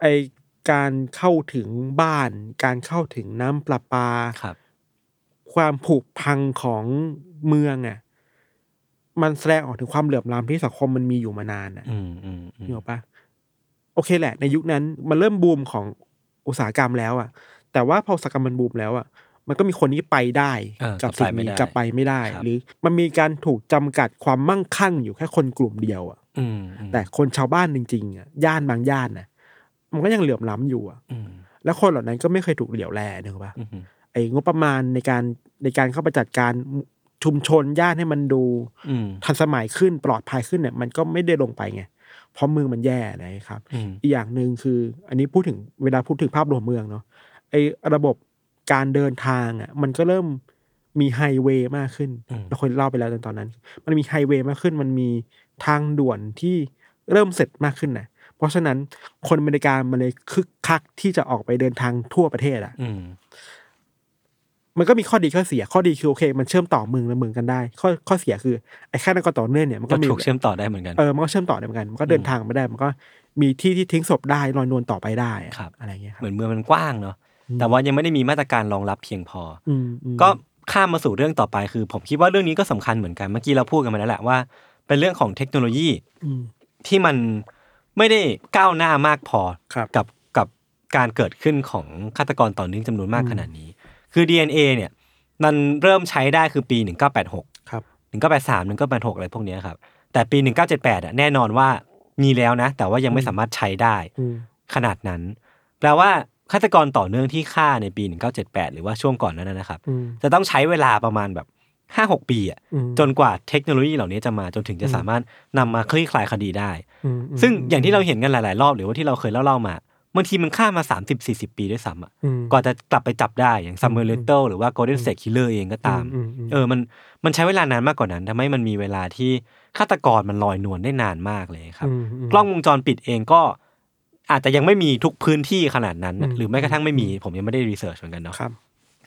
ไอการเข้าถึงบ้าน การเข้าถึงน้ำประปาครับ ความผุพังของเมืองอะ มันแสดงออกถึงความเหลื่อมล้ำที่สังคมมันมีอยู่มานานอะอืมอืมอืมนึกออกปะโอเคแหละ ในยุคนั้นมันเริ่มบูมของอุตสาหกรรมแล้วอะ แต่ว่าพออุตสาหกรรมมันบูมแล้วอะ มันก็มีคนที่ไปได้เออกับกลัสิ่บงไปไม่นี้ได้กลับไปไม่ได้ครับหรือมันมีการถูกจำกัดความมั่งคั่งอยู่แค่คนกลุ่มเดียวอะอืมอืมแต่คนชาวบ้านจริงๆอะย่านบางย่านน่ะมันก็ยังเหลื่อมล้ำอยู่อะอืมแล้วคนเหล่านั้นก็ไม่เคยถูกเหลียวแลนึกออกปะอืมไอ้งบประมาณในการในการเข้าไปจัดการชุมชนย่านให้มันดูอืมทันสมัยขึ้นปลอดภัยขึ้นเนี่ย มันก็ไม่ได้ลงไปไงเพราะเมืองมันแย่นะครับอืมอีกอย่างหนึ่งคือ อันนี้พูดถึงเวลาพูดถึงภาพรวมเมืองเนาะไอ้ระบบ การเดินทางอะ มันก็เริ่มมีไฮเวย์มากขึ้นอืมเราเคยเล่าไปแล้วตอนนั้น มันมีไฮเวย์มากขึ้น มันมีทางด่วนที่เริ่มเสร็จมากขึ้นนะเพราะฉะนั้นคนอเมริกามันเลยคึกคักที่จะออกไปเดินทางทั่วประเทศอะอืมมันก็มีข้อดีข้อเสีย ข้อดีคือโอเค มันเชื่อมต่อเมืองและเมืองกันได้ ข้อข้อเสียคือไอ้แค่นั้นก็ต่อเนื่องเนี่ยมันก็ก็มีถูกเชื่อมต่อได้เหมือนกันเออมันก็เชื่อมต่อได้เหมือนกันมันก็เดินทางไม่ได้ มันก็มีที่ที่ทิ้งศพได้ลอยนวลต่อไปได้อะครับอะไรเงี้ยครับเหมือนเมืองมันกว้างเนาะ แต่ว่ายังไม่ได้มีมาตรการรองรับเพียงพอออืมอืมก็ข้ามมาสู่เรื่องต่อไปคือ ผมคิดว่าเรื่องนี้ก็สำคัญเหมือนกันเมื่อกี้เราพูดกันมาแล้วแหละว่า เป็นเรื่องของเทคโนโลยีอืมที่มันไม่ได้ก้าวหน้ามากพอครับกับกับการเกิดขึ้นของฆาตกรต่อเนื่องจำนวนมากขนาดนี้ คือ DNA เนี่ยมันเริ่มใช้ได้คือปี 1986ครับ1983 1986อะไรพวกเนี้ยครับแต่ปี 1978อะแน่นอนว่ามีแล้วนะ แต่ว่ายังไม่สามารถใช้ได้อืมขนาดนั้น แปลว่า ฆาตกรต่อเนื่องที่ฆ่าในปี 1978 หรือว่าช่วงก่อนนั้นนะครับอืมจะต้องใช้เวลาประมาณแบบ5-6ปีอะอืมจนกว่าเทคโนโลยีเหล่านี้จะมาจนถึงจะสามารถนำมาคลี่คลายคดีได้อืมซึ่งอย่างที่เราเห็นกันหลาย ๆ รอบหรือว่าที่เราเคยเล่า ๆ มาบางทีมันฆ่ามา 30-40 ปีด้วยซ้ำอะอืมกว่าจะกลับไปจับได้อย่างซามูเอลลิตเติลหรือว่าโกลเด้นเซ e คิลเลอร์เองก็ตามอืมอืมเออมันมันใช้เวลานานมากกว่านั้นทำให้มันมีเวลาที่ฆาตกรมันลอยนวลได้นานมากเลยครับอืมมกล้องวงจรปิดเองก็ อาจจะยังไม่มีทุกพื้นที่ขนาดนั้นนะอืมหรือแม้กระทั่งไม่มีผมยังไม่ได้รีเสิร์ชเหมือนกันเนาะครับ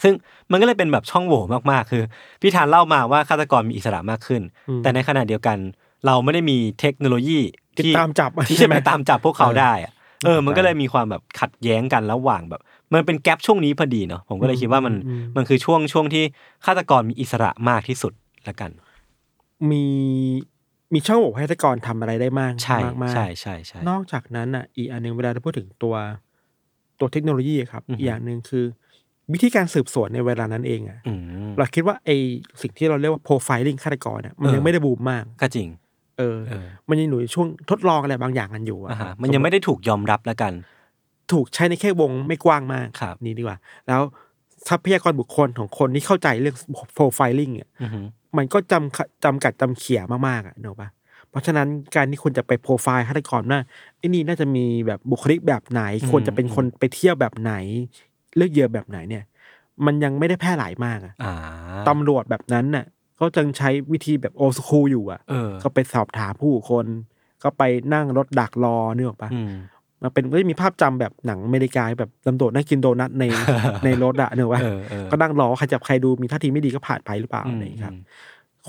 ซึ่งมันก็เลยเป็นแบบช่องโหว่มากๆ คือพี่ธานเล่ามาว่าฆาตกรมีอิสระมากขึ้นอืมแต่ในขณะเดียวกัน เราไม่ได้มีเทคโนโลยีติดที่ตามจับที่จะไปตามจับพวกเขาเออได้อะเออ มันก็เลยมีความแบบขัดแย้งกันระหว่างแบบ มันเป็นแกลบช่วงนี้พอดีเนาะผมก็เลยคิดว่ามันมันคือช่วงช่วงที่ฆาตกรมีอิสระมากที่สุดละกัน มี มีช่องโหว่ให้ฆาตกรทำอะไรได้มากใช่มากมากใช่ใช่ใช่นอกจากนั้นอะอีกอันหนึ่งเวลาเราพูดถึงตัวตัวเทคโนโลยีอะครับอือฮึอีกอย่างหนึ่งคือ วิธีการสืบสวนในเวลานั้นเองอะอืมเราคิดว่าไอสิ่งที่เราเรียกว่า profiling ฆาตกรอะมันเออยังไม่ได้บูมมากก็จริง เออเออมันยังอยู่ในช่วงทดลองอะไรบางอย่างกันอยู่อะอ่าครัฮะบมันยังไม่ได้ถูกยอมรับแล้วกัน ถูกใช้ในแค่วงไม่กว้างมากครับนี่ดีกว่า แล้ว ทรัพยากรบุคคลของคนที่เข้าใจเรื่อง profiling อะอือฮึมันก็จำจำกัดจำเขี่ยมากๆอะเนกอะปะเพราะฉะนั้นการที่คุณจะไปโปรไฟล์ฆาตกรว่าไอ้นี่น่าจะมีแบบบุคลิกแบบไหน ควรจะเป็นคนไปเที่ยวแบบไหน เลือกเหยื่อแบบไหนเนี่ย มันยังไม่ได้แพร่หลายมากอะอ่าตำรวจแบบนั้นน่ะก็จังใช้วิธีแบบโอ s คูลอยู่อะเออก็ไปสอบถามผู้คน ก็ไปนั่งรถดักรอเนื้ออกปะอื มมันเป็นก็จะมีภาพจำแบบหนังอเมริกาแบบตำรวจนั่งกินโดนัทในในรถอะเนื้ออกปะเออเออก็นั่งรอใครจับใครดูมีท่าทีไม่ดีก็ผ่านไปหรือเปล่าอะไรอย่างเงี้ยครับ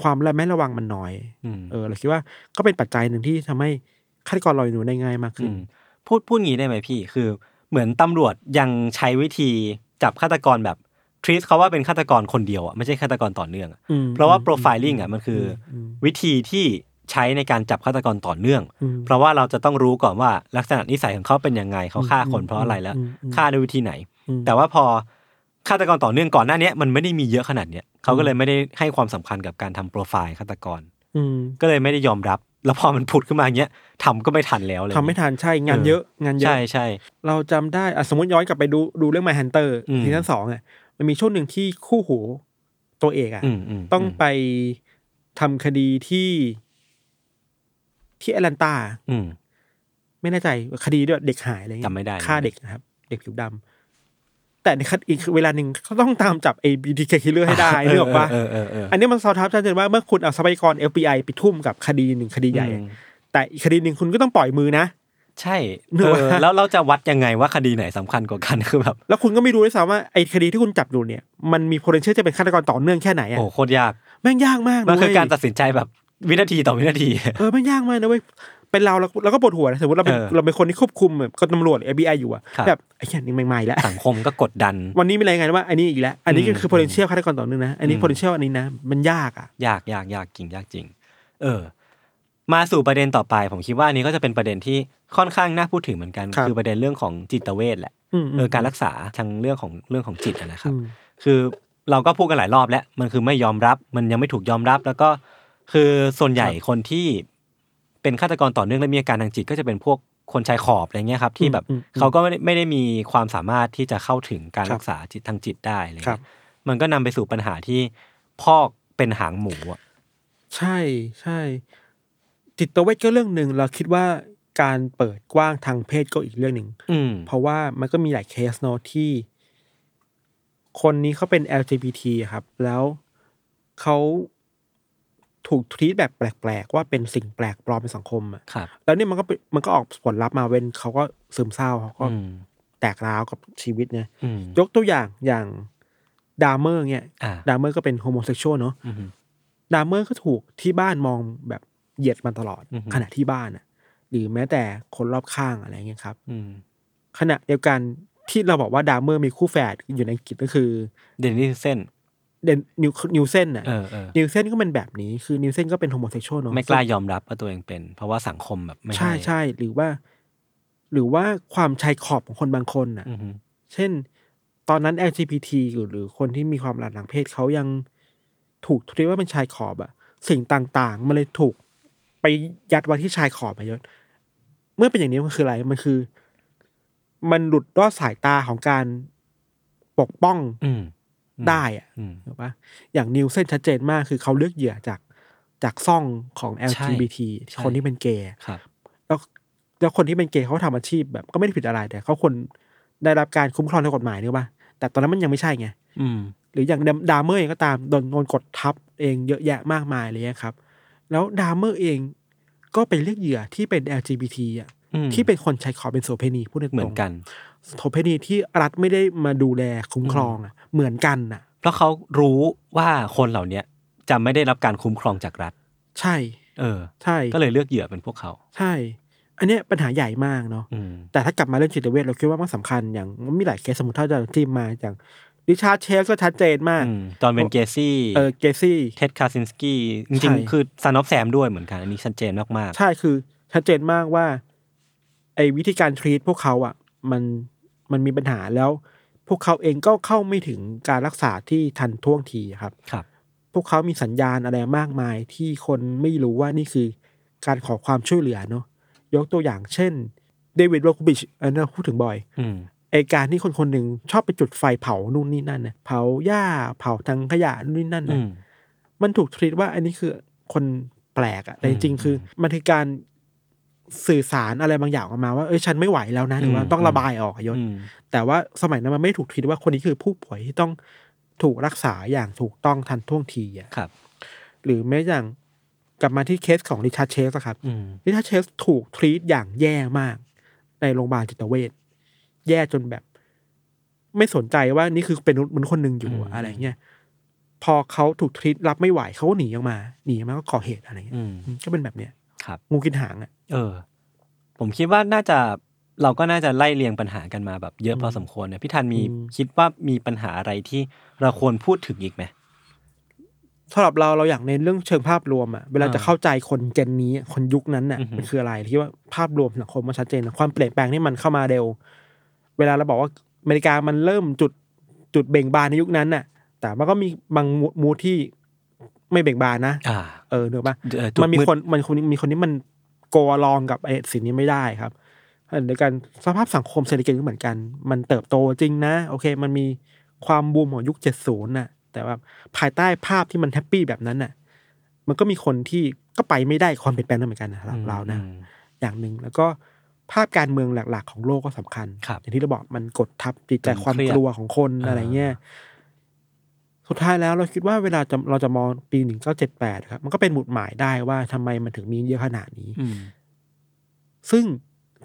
ความระแมัดระวังมันน้อยอืมเออเราคิดว่าก็เป็นปัจจัยหนึ่งที่ทำให้ฆาตกรลอยนวลได้ง่ายมากขึ้นอืมพูดพูดงี้ได้ไหมพี่ คือ เหมือนตำรวจยังใช้วิธีจับฆาตกรแบบทรีตเขาว่าเป็นฆาตกรคนเดียวอะไม่ใช่ฆาตกรต่อเนื่องอะอืมเพราะว่าโปรไฟลิ่งอะมันคืออมวิธีที่ ใช้ในการจับฆาตกรต่อเนื่องอืมเพราะว่าเราจะต้องรู้ก่อนว่าลักษณะนิสัยของเขาเป็นยังไงเขาฆ่าคนเพราะอะไรแล้วอืมอืมฆ่าด้วยวิธีไหนอืมแต่ว่าพอฆาตกรต่อเนื่องก่อนหน้าเนี้ยมันไม่ได้มีเยอะขนาดเนี้ยเขาก็เลยไม่ได้ให้ความสำคัญกับการทำโปรไฟล์ฆาตกรอืมก็เลยไม่ได้ยอมรับ แล้วพอมันผุดขึ้นมาอย่างเงี้ยทำก็ไม่ทันแล้วเลยทำไม่ทันใช่งานเยอะงานเยอะใช่ใช่เราจำได้อะสมมติย้อนกลับไปดูดูเรื่อง My Hunter อืมซีซั่นสองอะมันมีช่วงหนึ่งที่คู่หูตัวเอกอะอืมอืมต้องไปทำคดีที่ ที่แอตแลนตาอืมไม่แน่ใจคดีด้วยเด็กหายอะไรเงี้ยจำไม่ได้ฆ่าเด็กนะครับ เด็กผิวดำแต่ในคดีอีกเวลาหนึ่งเขาต้องตามจับไอ้ BTK killer ให้ได้นึกออกปะเออเออเอออันนี้มันสะท้อนชัดเจนว่าเมื่อคุณเอาทรัพยากร FBI ไปทุ่มกับคดีหนึ่งคดีใหญ่อืมแต่อีกคดีหนึ่งคุณก็ต้องปล่อยมือนะใช่นึกเอว่าอแล้วเราจะวัดยังไงว่าคดีไหนสำคัญกว่ากันคือแบบ แล้วคุณก็ไม่รู้ด้วยซ้ำว่าไอ้คดีที่คุณจับอยู่เนี่ย มันมี potential จะเป็นฆาตกรต่อเนื่องแค่ไหนอะโอ้โคตรยาก แม่งยากมากมันนะคือเว้ยการตัดสินใจแบบ วินาทีต่อวินาที เออแม่งยากมากนะเว้ยเป็นเราเราเราก็ปวดหัวนะสมมติเราเป็นเออเราเป็นคนที่ควบคุมแบบก็ตำรวจ FBI อยู่อะครับ แบบไอ้เหี้ยนี่ไม่ไม่แล้ว สังคมก็กดดัน วันนี้มีรายงานว่าอันนี้อีกแล้ว อันนี้ก็อืมคือ potential ฆาตกรต่อเนื่องนะ อันนี้ อืม potential อันนี้นะ มันยากอะ ยากยากยากจริงยากจริง เออ มาสู่ประเด็นต่อไป ผมคิดว่าอันนี้ก็จะเป็นประเด็นที่ค่อนข้างน่าพูดถึงเหมือนกันครับคือประเด็นเรื่องของจิตเวชแหละอืมเออการรักษาทางเรื่องของเรื่องของจิตอะนะครับ อืม คือเราก็พูดกันหลายรอบแล้ว มันคือไม่ยอมรับ มันยังไม่ถูกยอมรับ แล้วก็ คือส่วนใหญ่คนที่เป็นฆาตกรต่อเนื่องและมีอาการทางจิตก็จะเป็นพวกคนชายขอบอะไรเงี้ยครับที่แบบอืมอืมเขาก็ไม่ได้ไม่ได้มีความสามารถที่จะเข้าถึงการครับรักษาจิตทางจิตได้อะไรครัเงี้บยมันก็นำไปสู่ปัญหาที่พอกเป็นหางหมูอะใช่ใช่ จิตเวชก็เรื่องหนึ่งเราคิดว่าการเปิดกว้างทางเพศก็อีกเรื่องหนึ่งอืมเพราะว่ามันก็มีหลายเคสเนาะที่ คนนี้เขาเป็น LGBT อะครับ แล้วเขา ถูกทีตแบบแปลกๆ ว่าเป็นสิ่งแปลกปลอมในสังคมอะครับ แล้วเนี่ยมันก็เป็นมันก็ออกผลลัพธ์มาเว้นเขาก็ซึมเศร้าเขาก็อืมแตกร้าวกับชีวิตเนี่ยอืมยกตัวอย่างอย่างดามเมอร์เนี่ยอ่าดามเมอร์ก็เป็น homosexual เนาะ อืม ดามเมอร์ก็ถูกที่บ้านมองแบบเหยียดมันตลอด อือฮึ ขณะที่บ้านอะ หรือแม้แต่คนรอบข้างอะไรเงี้ยครับ อืมขณะเดียวกันที่เราบอกว่าดามเมอร์มีคู่แฝดอยู่ในอังกฤษก็คือ เดนนิสนิลเซน เดนนินิลเซนอะเออเออนิลเซนก็เป็นแบบนี้คือนิลเซนก็เป็น homosexual เนาะไม่กล้ายอมรับว่าตัวเองเป็น เพราะว่าสังคมแบบไม่ใช่ห้ใช่หรือว่า หรือว่าความชายขอบของคนบางคนอะอืมเช่น ตอนนั้น LGBT อยู่หรือคนที่มีความหลากหลายเพศเขายังถูกทีว่าเป็นชายขอบอะสิ่งต่างๆ มันเลยถูกไปยัดไว้ที่ชายขอบมาเยอะเมื่อเป็นอย่างนี้มันคืออะไรมันคือ มันหลุดรอดสายตาของการปกป้อง อืม ได้อะอืมถูกปะอย่างนิวเส้นชัดเจนมากคือเขาเลือกเหยื่อจากจากซ่องของ LGBT ใช่คนที่เป็นเกย์ครับแล้วแล้วคนที่เป็นเกย์เขาทำอาชีพแบบก็ไม่ได้ผิดอะไรแต่เขาควรได้รับการคุ้มครองทางกฎหมายนึกป่ะแต่ตอนนั้นมันยังไม่ใช่ไงอืมหรืออย่างดามเมอร์เองก็ตามโดนโดนกดทับเองเยอะแยะมากมายเลยครับ แล้วดามเมอร์เองก็เป็นเลือกเหยื่อที่เป็น LGBT อะอืมที่เป็นคนใช้ขอเป็นโสเพณีพูดตรงๆเหมือนกัน โสเพณีที่รัฐไม่ได้มาดูแลคุ้มครองอะเหมือนกันน่ะ เพราะเขารู้ว่าคนเหล่าเนี้ยจะไม่ได้รับการคุ้มครองจากรัฐ ใช่ เออ ใช่ก็เลยเลือกเหยื่อเป็นพวกเขา ใช่ อันเนี้ยปัญหาใหญ่มากเนาะอืมแต่ถ้ากลับมาเรื่องจิตเวชเราคิดว่ามันสำคัญอย่างมันมีหลายเคสสมมติถ้าจะทีมมาอย่างริชาร์ดเชสก็ชัดเจนมากอืมจอห์นเวย์นเกซี่เออเกซี่เท็ดคาซินสกี้จใช่ริงๆคือ Son of Sam ด้วยเหมือนกันอันนี้ชัดเจนมากใช่คือชัดเจนมากว่าไอ้วิธีการ treat พวกเขาอะ มัน มันมีปัญหาแล้ว พวกเขาเองก็เข้าไม่ถึงการรักษาที่ทันท่วงทีครับๆครับ พวกเขามีสัญญาณอะไรมากมายที่คนไม่รู้ว่านี่คือการขอความช่วยเหลือเนาะยกตัวอย่างเช่นเดวิดโรคูบิชอันนั้นพูดถึงบ่อยอืมไอการที่คนคนหนึ่งชอบไปจุดไฟเผานู่นนี่นั่นนะเผาหญ้าเผาทังขยะนู่นนี่นั่นอืนะมมันถูกทรีตว่าอันนี้คือคนแปลกอะแต่จริงๆคือมันคือการ สื่อสารอะไรบางอย่างออกมาว่าเอ้ยฉันไม่ไหวแล้วนะหรือว่าอืมต้องระบายออกอะยศอืมแต่ว่าสมัยนั้นมันไม่ถูกทรีตว่าคนนี้คือผู้ป่วยที่ต้องถูกรักษาอย่างถูกต้องทันท่วงทีอะครับ หรือแม้อย่างกลับมาที่เคสของริชาร์ดเชสอะครับอืมริชาร์ดเชสถูก treat อย่างแย่มาก ในโรงพยาบาลจิตเวชแย่จนแบบ ไม่สนใจว่านี่คือเป็นมนุษย์คนหนึ่งอยู่อะอะไรเงี้ยพอเขาถูก treat รับไม่ไหวเขาก็หนีออกมาหนีออกมาก็ก่อเหตุอะไรเงี้ยอืมอืมก็เป็นแบบเนี้ย ครับ งูกินหางอะ เออ ผมคิดว่าน่าจะเราก็น่าจะไล่เรียงปัญหากันมาแบบเยอะพอสมควรเนี่ยพี่ทันมีอืมคิดว่ามีปัญหาอะไรที่เราควรพูดถึงอีกไหมสำหรับเราเราอยากในนเรื่องเชิงภาพรวมอะเวลาอ่าจะเข้าใจคนเจนนี้อะคนยุคนั้นน่ะอือหือมันคืออะไรที่ว่าภาพรวมสังคมมันชัดเจนนะความเปลี่ยนแปลงที่มันเข้ามาเร็ว เวลาเราบอกว่าอเมริกามันเริ่มจุดจุดเบ่งบานในยุคนั้นน่ะ แต่มันก็มีบางมูดที่ ไม่เบ่งบานนะอ่า เออเนอะปะเอ่อจุดมันมีมืด คนมันคนมีคนที่มันโกลองกับไอ้สิ่งนี้ไม่ได้ครับเดียวกันสภาพสังคมเศรษฐกิจก็เหมือนกัน มันเติบโตจริงนะ โอเค มันมีความบูมของยุคเจ็ดศูนย์น่ะ แต่ว่าภายใต้ภาพที่มันแฮปปี้แบบนั้นน่ะ มันก็มีคนที่ก็ไปไม่ได้กับความเปลี่ยนแปลงนั้นเหมือนกันนะสำหรับเรานะ อืม อย่างหนึ่งแล้วก็ภาพการเมืองหลัก ๆ ของโลกก็สำคัญ ครับอย่างที่เราบอกมันกดทับจิตใจมันความเครียดกลัวของคนอ่า อะไรเงี้ย สุดท้ายแล้วเราคิดว่าเวลาจะเราจะมองปีหนึ่งเก้าเจ็ดแปดครับมันก็เป็นหมุดหมายได้ว่าทำไมมันถึงมีเยอะขนาดนี้อืมซึ่ง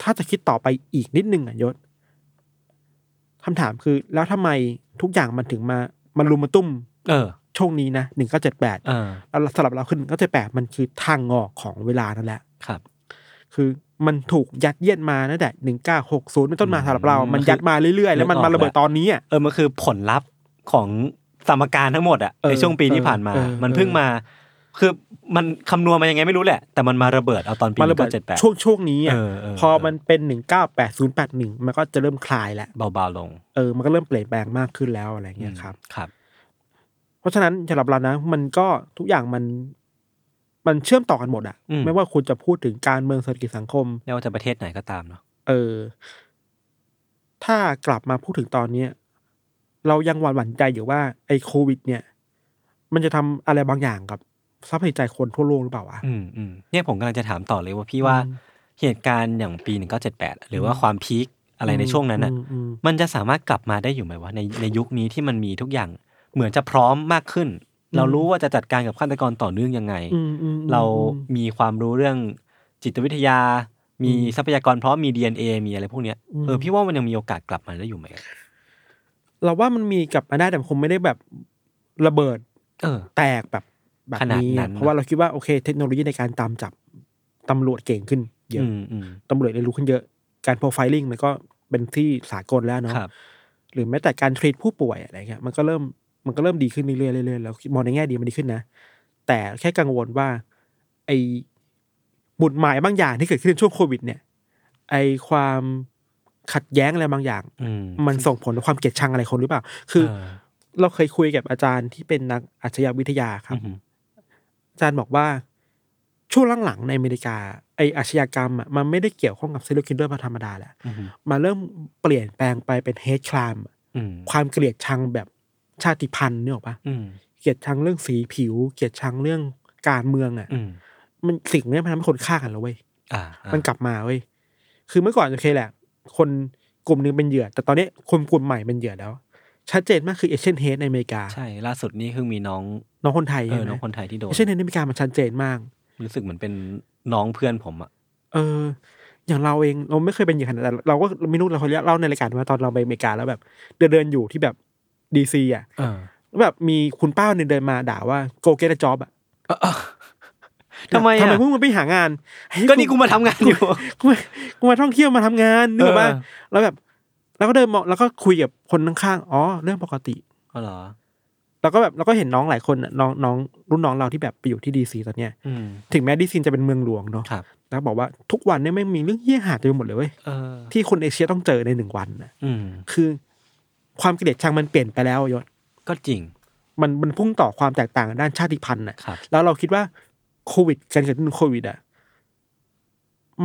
ถ้าจะคิดต่อไปอีกนิดนึงอะยศคำถามคือแล้วทำไมทุกอย่างมันถึงมา มันรุมมาตุ้ม เออ ช่วงนี้นะหนึ่งเก้าเจ็ดแปดเออแล้วสำหรับเราคือหนึ่งเก้าเจ็ดแปดมันคือทางออกของเวลานั่นแหละครับ คือมันถูกยัดเยียดมาตั้งแต่หนึ่งเก้าหกศูนย์เป็นต้นมาอืมสำหรับเรา มันยัดมาเรื่อยๆ แล้วมันนึกออกมาระเบิดแล้วตอนนี้อะเออมันคือผลลัพธ์ของ สมการทั้งหมดอะเออในช่วงปีที่ผ่านมาเออเออมันเพิ่งมา คือมันคำนวณมายังไงไม่รู้แหละ แต่มันมาระเบิดเอาตอนปีมาระเบิดเจ็ดแปดช่วงช่วงนี้อะเออเออพอมันเป็นหนึ่งเก้าแปดศูนย์แปดหนึ่งมันก็จะเริ่มคลายแล้วเบาๆลง เออ มันก็เริ่มเปลี่ยนแปลงมากขึ้นแล้วอะไรเงี้ยครับครับ เพราะฉะนั้นสำหรับเรานะ มันก็ทุกอย่างมันมันเชื่อมต่อกันหมดอะอืมไม่ว่าคุณจะพูดถึงการเมืองเศรษฐกิจสังคมไม่ว่าจะประเทศไหนก็ตามเนาะเออ ถ้ากลับมาพูดถึงตอนเนี้ย เรายังหวั่นหวั่นใจอยู่ว่าไอ้โควิด เนี่ย มันจะทำอะไรบางอย่างกับสภาพจิตใจคนทั่วโลกหรือเปล่าวะอืมอืมเนี่ยผมกำลังจะถามต่อเลยว่าพี่ว่าอืมเหตุการณ์อย่างปีหนึ่งเก้าเจ็ดแปดหรือว่าความพีคอะไรในช่วงนั้นอะอืมอืมมันจะสามารถกลับมาได้อยู่ไหมวะในในยุคนี้ที่มันมีทุกอย่างเหมือนจะพร้อมมากขึ้น เรารู้ว่าจะจัดการกับฆาตกรต่อเนื่องยังไงอืมอืมอืมเราอืมมีความรู้เรื่องจิตวิทยา มีอืมทรัพยากรพร้อมมี DNA มีอะไรพวกเนี้ยอืมเออพี่ว่ามันยังมีโอกาสกลับมาได้อยู่ไหม เราว่ามันมีกลับมาได้แต่มันคงไม่ได้แบบระเบิด เออ แตกแบบแบบขนาดนี้นั้อะนเพราะว่าเราคิดว่าโอเค เทคโนโลยีในการตามจับตำรวจเก่งขึ้น เยอะอืมอืมตำรวจเรียนรู้ขึ้นเยอะ การโปรไฟลิงมันก็เป็นที่สากลแล้วเนาะครับหรือแม้แต่การทรีตผู้ป่วยอะไรเงี้ยมันก็เริ่มมันก็เริ่มดีขึ้นเรื่อยๆเรื่อยๆแล้วมองในแง่ดีมันดีขึ้นนะแต่แค่กังวลว่า ไอ้กฎหมายบางอย่างที่เกิดขึ้นในช่วงโควิด เนี่ย ไอ้ความ ขัดแย้งอะไรบางอย่างอืมมันส่งผลต่อความเกลียดชังอะไรคนหรือเปล่า คือเออเราเคยคุยกับอาจารย์ที่เป็นนักอาชญาวิทยาครับอืมอาจารย์บอกว่า ช่วงหลังๆในอเมริกา ไออาชญากรรมอะมันไม่ได้เกี่ยวข้องกับ serial killer ธรรมดาแหละอืมมันเริ่มเปลี่ยนแปลงไปเป็น hate crime อืมความเกลียดชังแบบชาติพันธุ์เนี่ยนึกออกปะอืมเกลียดชังเรื่องสีผิว เกลียดชังเรื่องการเมืองอะอืมมันสิ่งเนี้ยมันทำให้คนฆ่ากันแล้วเว้ยอ่ามัมันกลับมาเว้ยคือเมื่อก่อนโอเคแหละ คนกลุ่มหนึงเป็นเหยื่อ แต่ตอนนี้คนกลุ่มใหม่เป็นเหยื่อแล้ว ชัดเจนมากคือเอเชียนเฮดในอเมริกา ใช่ ล่าสุดนี้คือมีน้องน้องคนไทยเอใช่อไหมน้องคนไทยที่โดนเอเชียนเฮดในอเมริกามันชัดเจนมาก รู้สึกเหมือนเป็นน้องเพื่อนผมอะเออ อย่างเราเองเราไม่เคยเป็นอย่างนั้นแต่เราก็ไม่รู้เราเคยเล่าในรายการว่าตอนเราไปอเมริกาแล้วแบบ เดินเดินๆอยู่ที่แบบDC อะเออแล้วแบบมีคุณป้าหนึ่งเดินมาด่าว่า go get a job อะ ทำไมอะทำไมพวกมึงไปหางาน ก็นี่กูมาทำงานอยู่กูมากูมาท่องเที่ยวมาทำงานนึกออกปะแล้วแบบแล้วก็เดินมองแล้วก็คุยกับคนข้างๆอ๋อเรื่องปกติอ๋อเหรอแล้วก็แบบเราก็เห็นน้องหลายคนน้องน้องรุ่นน้องเราที่แบบไปอยู่ที่ DC ตอนเนี้ยถึงแม้ DC จะเป็นเมืองหลวงเนาะแล้วบอกว่าทุกวันเนี่ยไม่มีเรื่องเหี้ยห่าเต็มไปหมดเลยเว้ยที่คนเอเชียต้องเจอในหนึ่งวันนะคือความเกลียดชังมันเปลี่ยนไปแล้วยศก็จริง มันมันพุ่งต่อความแตกต่างด้านชาติพันธุ์นะแล้วเราคิดว่า โควิดการเกิดขึ้นของโควิดอะ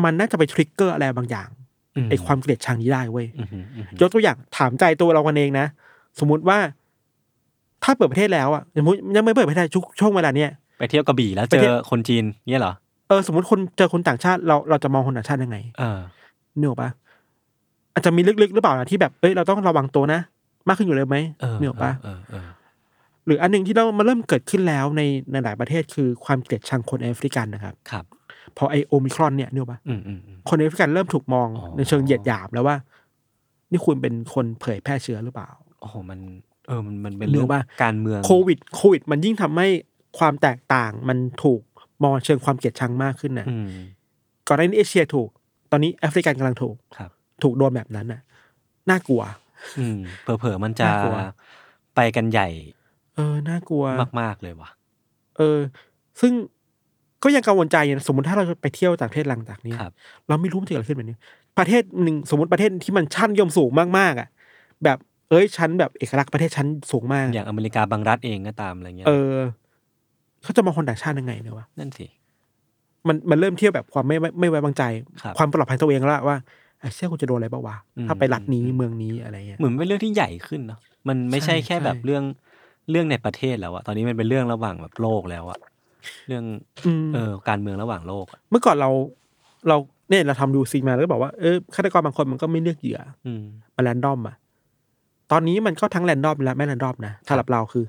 มันน่าจะไปทริกเกอร์อะไรบางอย่างมไอความเกลียดชังนี้ได้เว้ยอืมอืมอืมยกตัวอย่างถามใจตัวเรากันเองนะ สมมุติว่า ถ้าเปิดประเทศแล้วอะสมมติยังไม่เปิดประเทศชุกช่วงเวลาเนี้ยไปเที่ยวกระบี่แล้วไปเจเที่ยอวคนจีนเงี้ยเหรอเออสมมติคนเจอคนต่างชาติเราเราจะมองคนต่างชาติยังไง เออเนื้ออกปะอาจจะมีลึกๆหรือเปล่านะที่แบบเอ้ยเราต้องระวังตัวนะ มากขึ้นอยู่เลยไหมเออเนื้ออกปะเออเออ หรืออันหนึ่งที่เรามาเริ่มเกิดขึ้นแล้วในในหลายประเทศคือความเกลียดชังคนแอฟริกันนะครับครับพอไอโอมิครอนเนี่ยเนื้ออกปะอืมอืมอืมคนแอฟริกันเริ่มถูกมองอ๋อในเชิงเหยียดหยามแล้วว่า นี่คุณเป็นคนเผยแพร่เชื้อหรือเปล่าโอ้โหมัน เออมันมันเป็นนึเรื่กองว่าการเมืองโควิดโควิด มันยิ่งทำให้ความแตกต่างมันถูกมองเชิงความเกลียดชังมากขึ้นนะอืมก่อนหน้านี้เอเชียถูก ตอนนี้แอฟริกันกำลังถูกครับ ถูกโดนแบบนั้นน่ะ น่ากลัว อืมเผลอๆมันจะน่ากลัวไปกันใหญ่ เออ น่ากลัว มากๆเลยว่ะ เออ ซึ่งก็ยังกังวลใจอยู่นะสมมติถ้าเราจะไปเที่ยวต่างประเทศหลังจากนี้ครับ เราไม่รู้มันจะเกิดอะไรขึ้นแบบนี้ ประเทศหนึ่งสมมติประเทศที่มันชั้นนิยมสูงมากๆอะ แบบเอ้ยชั้นแบบเอกลักษณ์ประเทศชั้นสูงมาก อย่างอเมริกาบางรัฐเองก็ตามอะไรเงี้ยเออเขาจะมองคนต่างชาติยังไงเนี่ยวะนั่นสิ มันมันเริ่มเที่ยวแบบความไม่ไม่ไม่ไว้วางใจ ครับความปลอดภัยตัวเองแล้วว่าไอ้เชี่ยกูจะโดนอะไรบ้างวะอืม ถ้าไปรัฐนี้เมืองนี้อะไรเงี้ย เหมือนเป็นเรื่องที่ใหญ่ขึ้นเนาะมันไม่ใช่ใช่แค่ใช่แบบเรื่อง เรื่องในประเทศแล้วอะตอนนี้มันเป็นเรื่องระหว่างแบบโลกแล้วอะเรื่องอืมเออการเมืองระหว่างโลกอะเมื่อก่อนเราเราเนี่ยเราทำดูซีมาแล้วก็บอกว่าเออฆาตกรบางคนมันก็ไม่เลือกเหยื่ออืมมันแรนดอมอะตอนนี้มันก็ทั้งแรนดอมและไม่แรนดอมนะสำหรับเราคือ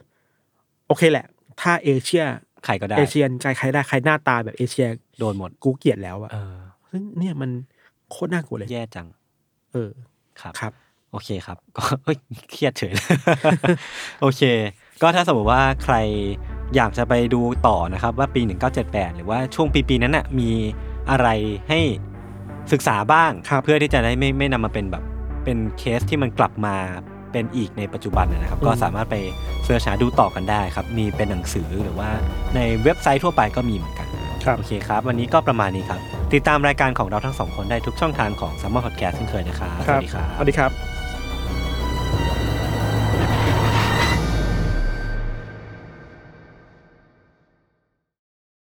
โอเคแหละ ถ้าเอเชียใครก็ได้เอเชียนใครใครได้ใครหน้าตาแบบเอเชียโดนหมดกูเกลียดแล้วอะเออ ซึ่งเนี่ยมันโคตรน่ากลัวเลยแย่จัง เออครับ ครับ โอเคครับ ก็เฮ้ยเครียดเฉยเลย โอเค ก็ถ้าสมมติว่าใครอยากจะไปดูต่อนะครับว่าปี 1978 หรือว่าช่วงปีปีๆนั้นน่ะมีอะไรให้ศึกษาบ้างครับเพื่อที่จะได้ไม่ไม่นำมาเป็นแบบเป็นเคสที่มันกลับมาเป็นอีกในปัจจุบันนะครับ ก็สามารถไปเสิร์ชหาดูต่อกันได้ครับ มีเป็นหนังสือหรือว่าในเว็บไซต์ทั่วไปก็มีเหมือนกันครับโอเคครับ วันนี้ก็ประมาณนี้ครับ ติดตามรายการของเราทั้งสองคนได้ทุกช่องทางของ s ัมมอร์พอดแคสต์เช่นเคยนะครับสวัสดีครับสวัสดีครับ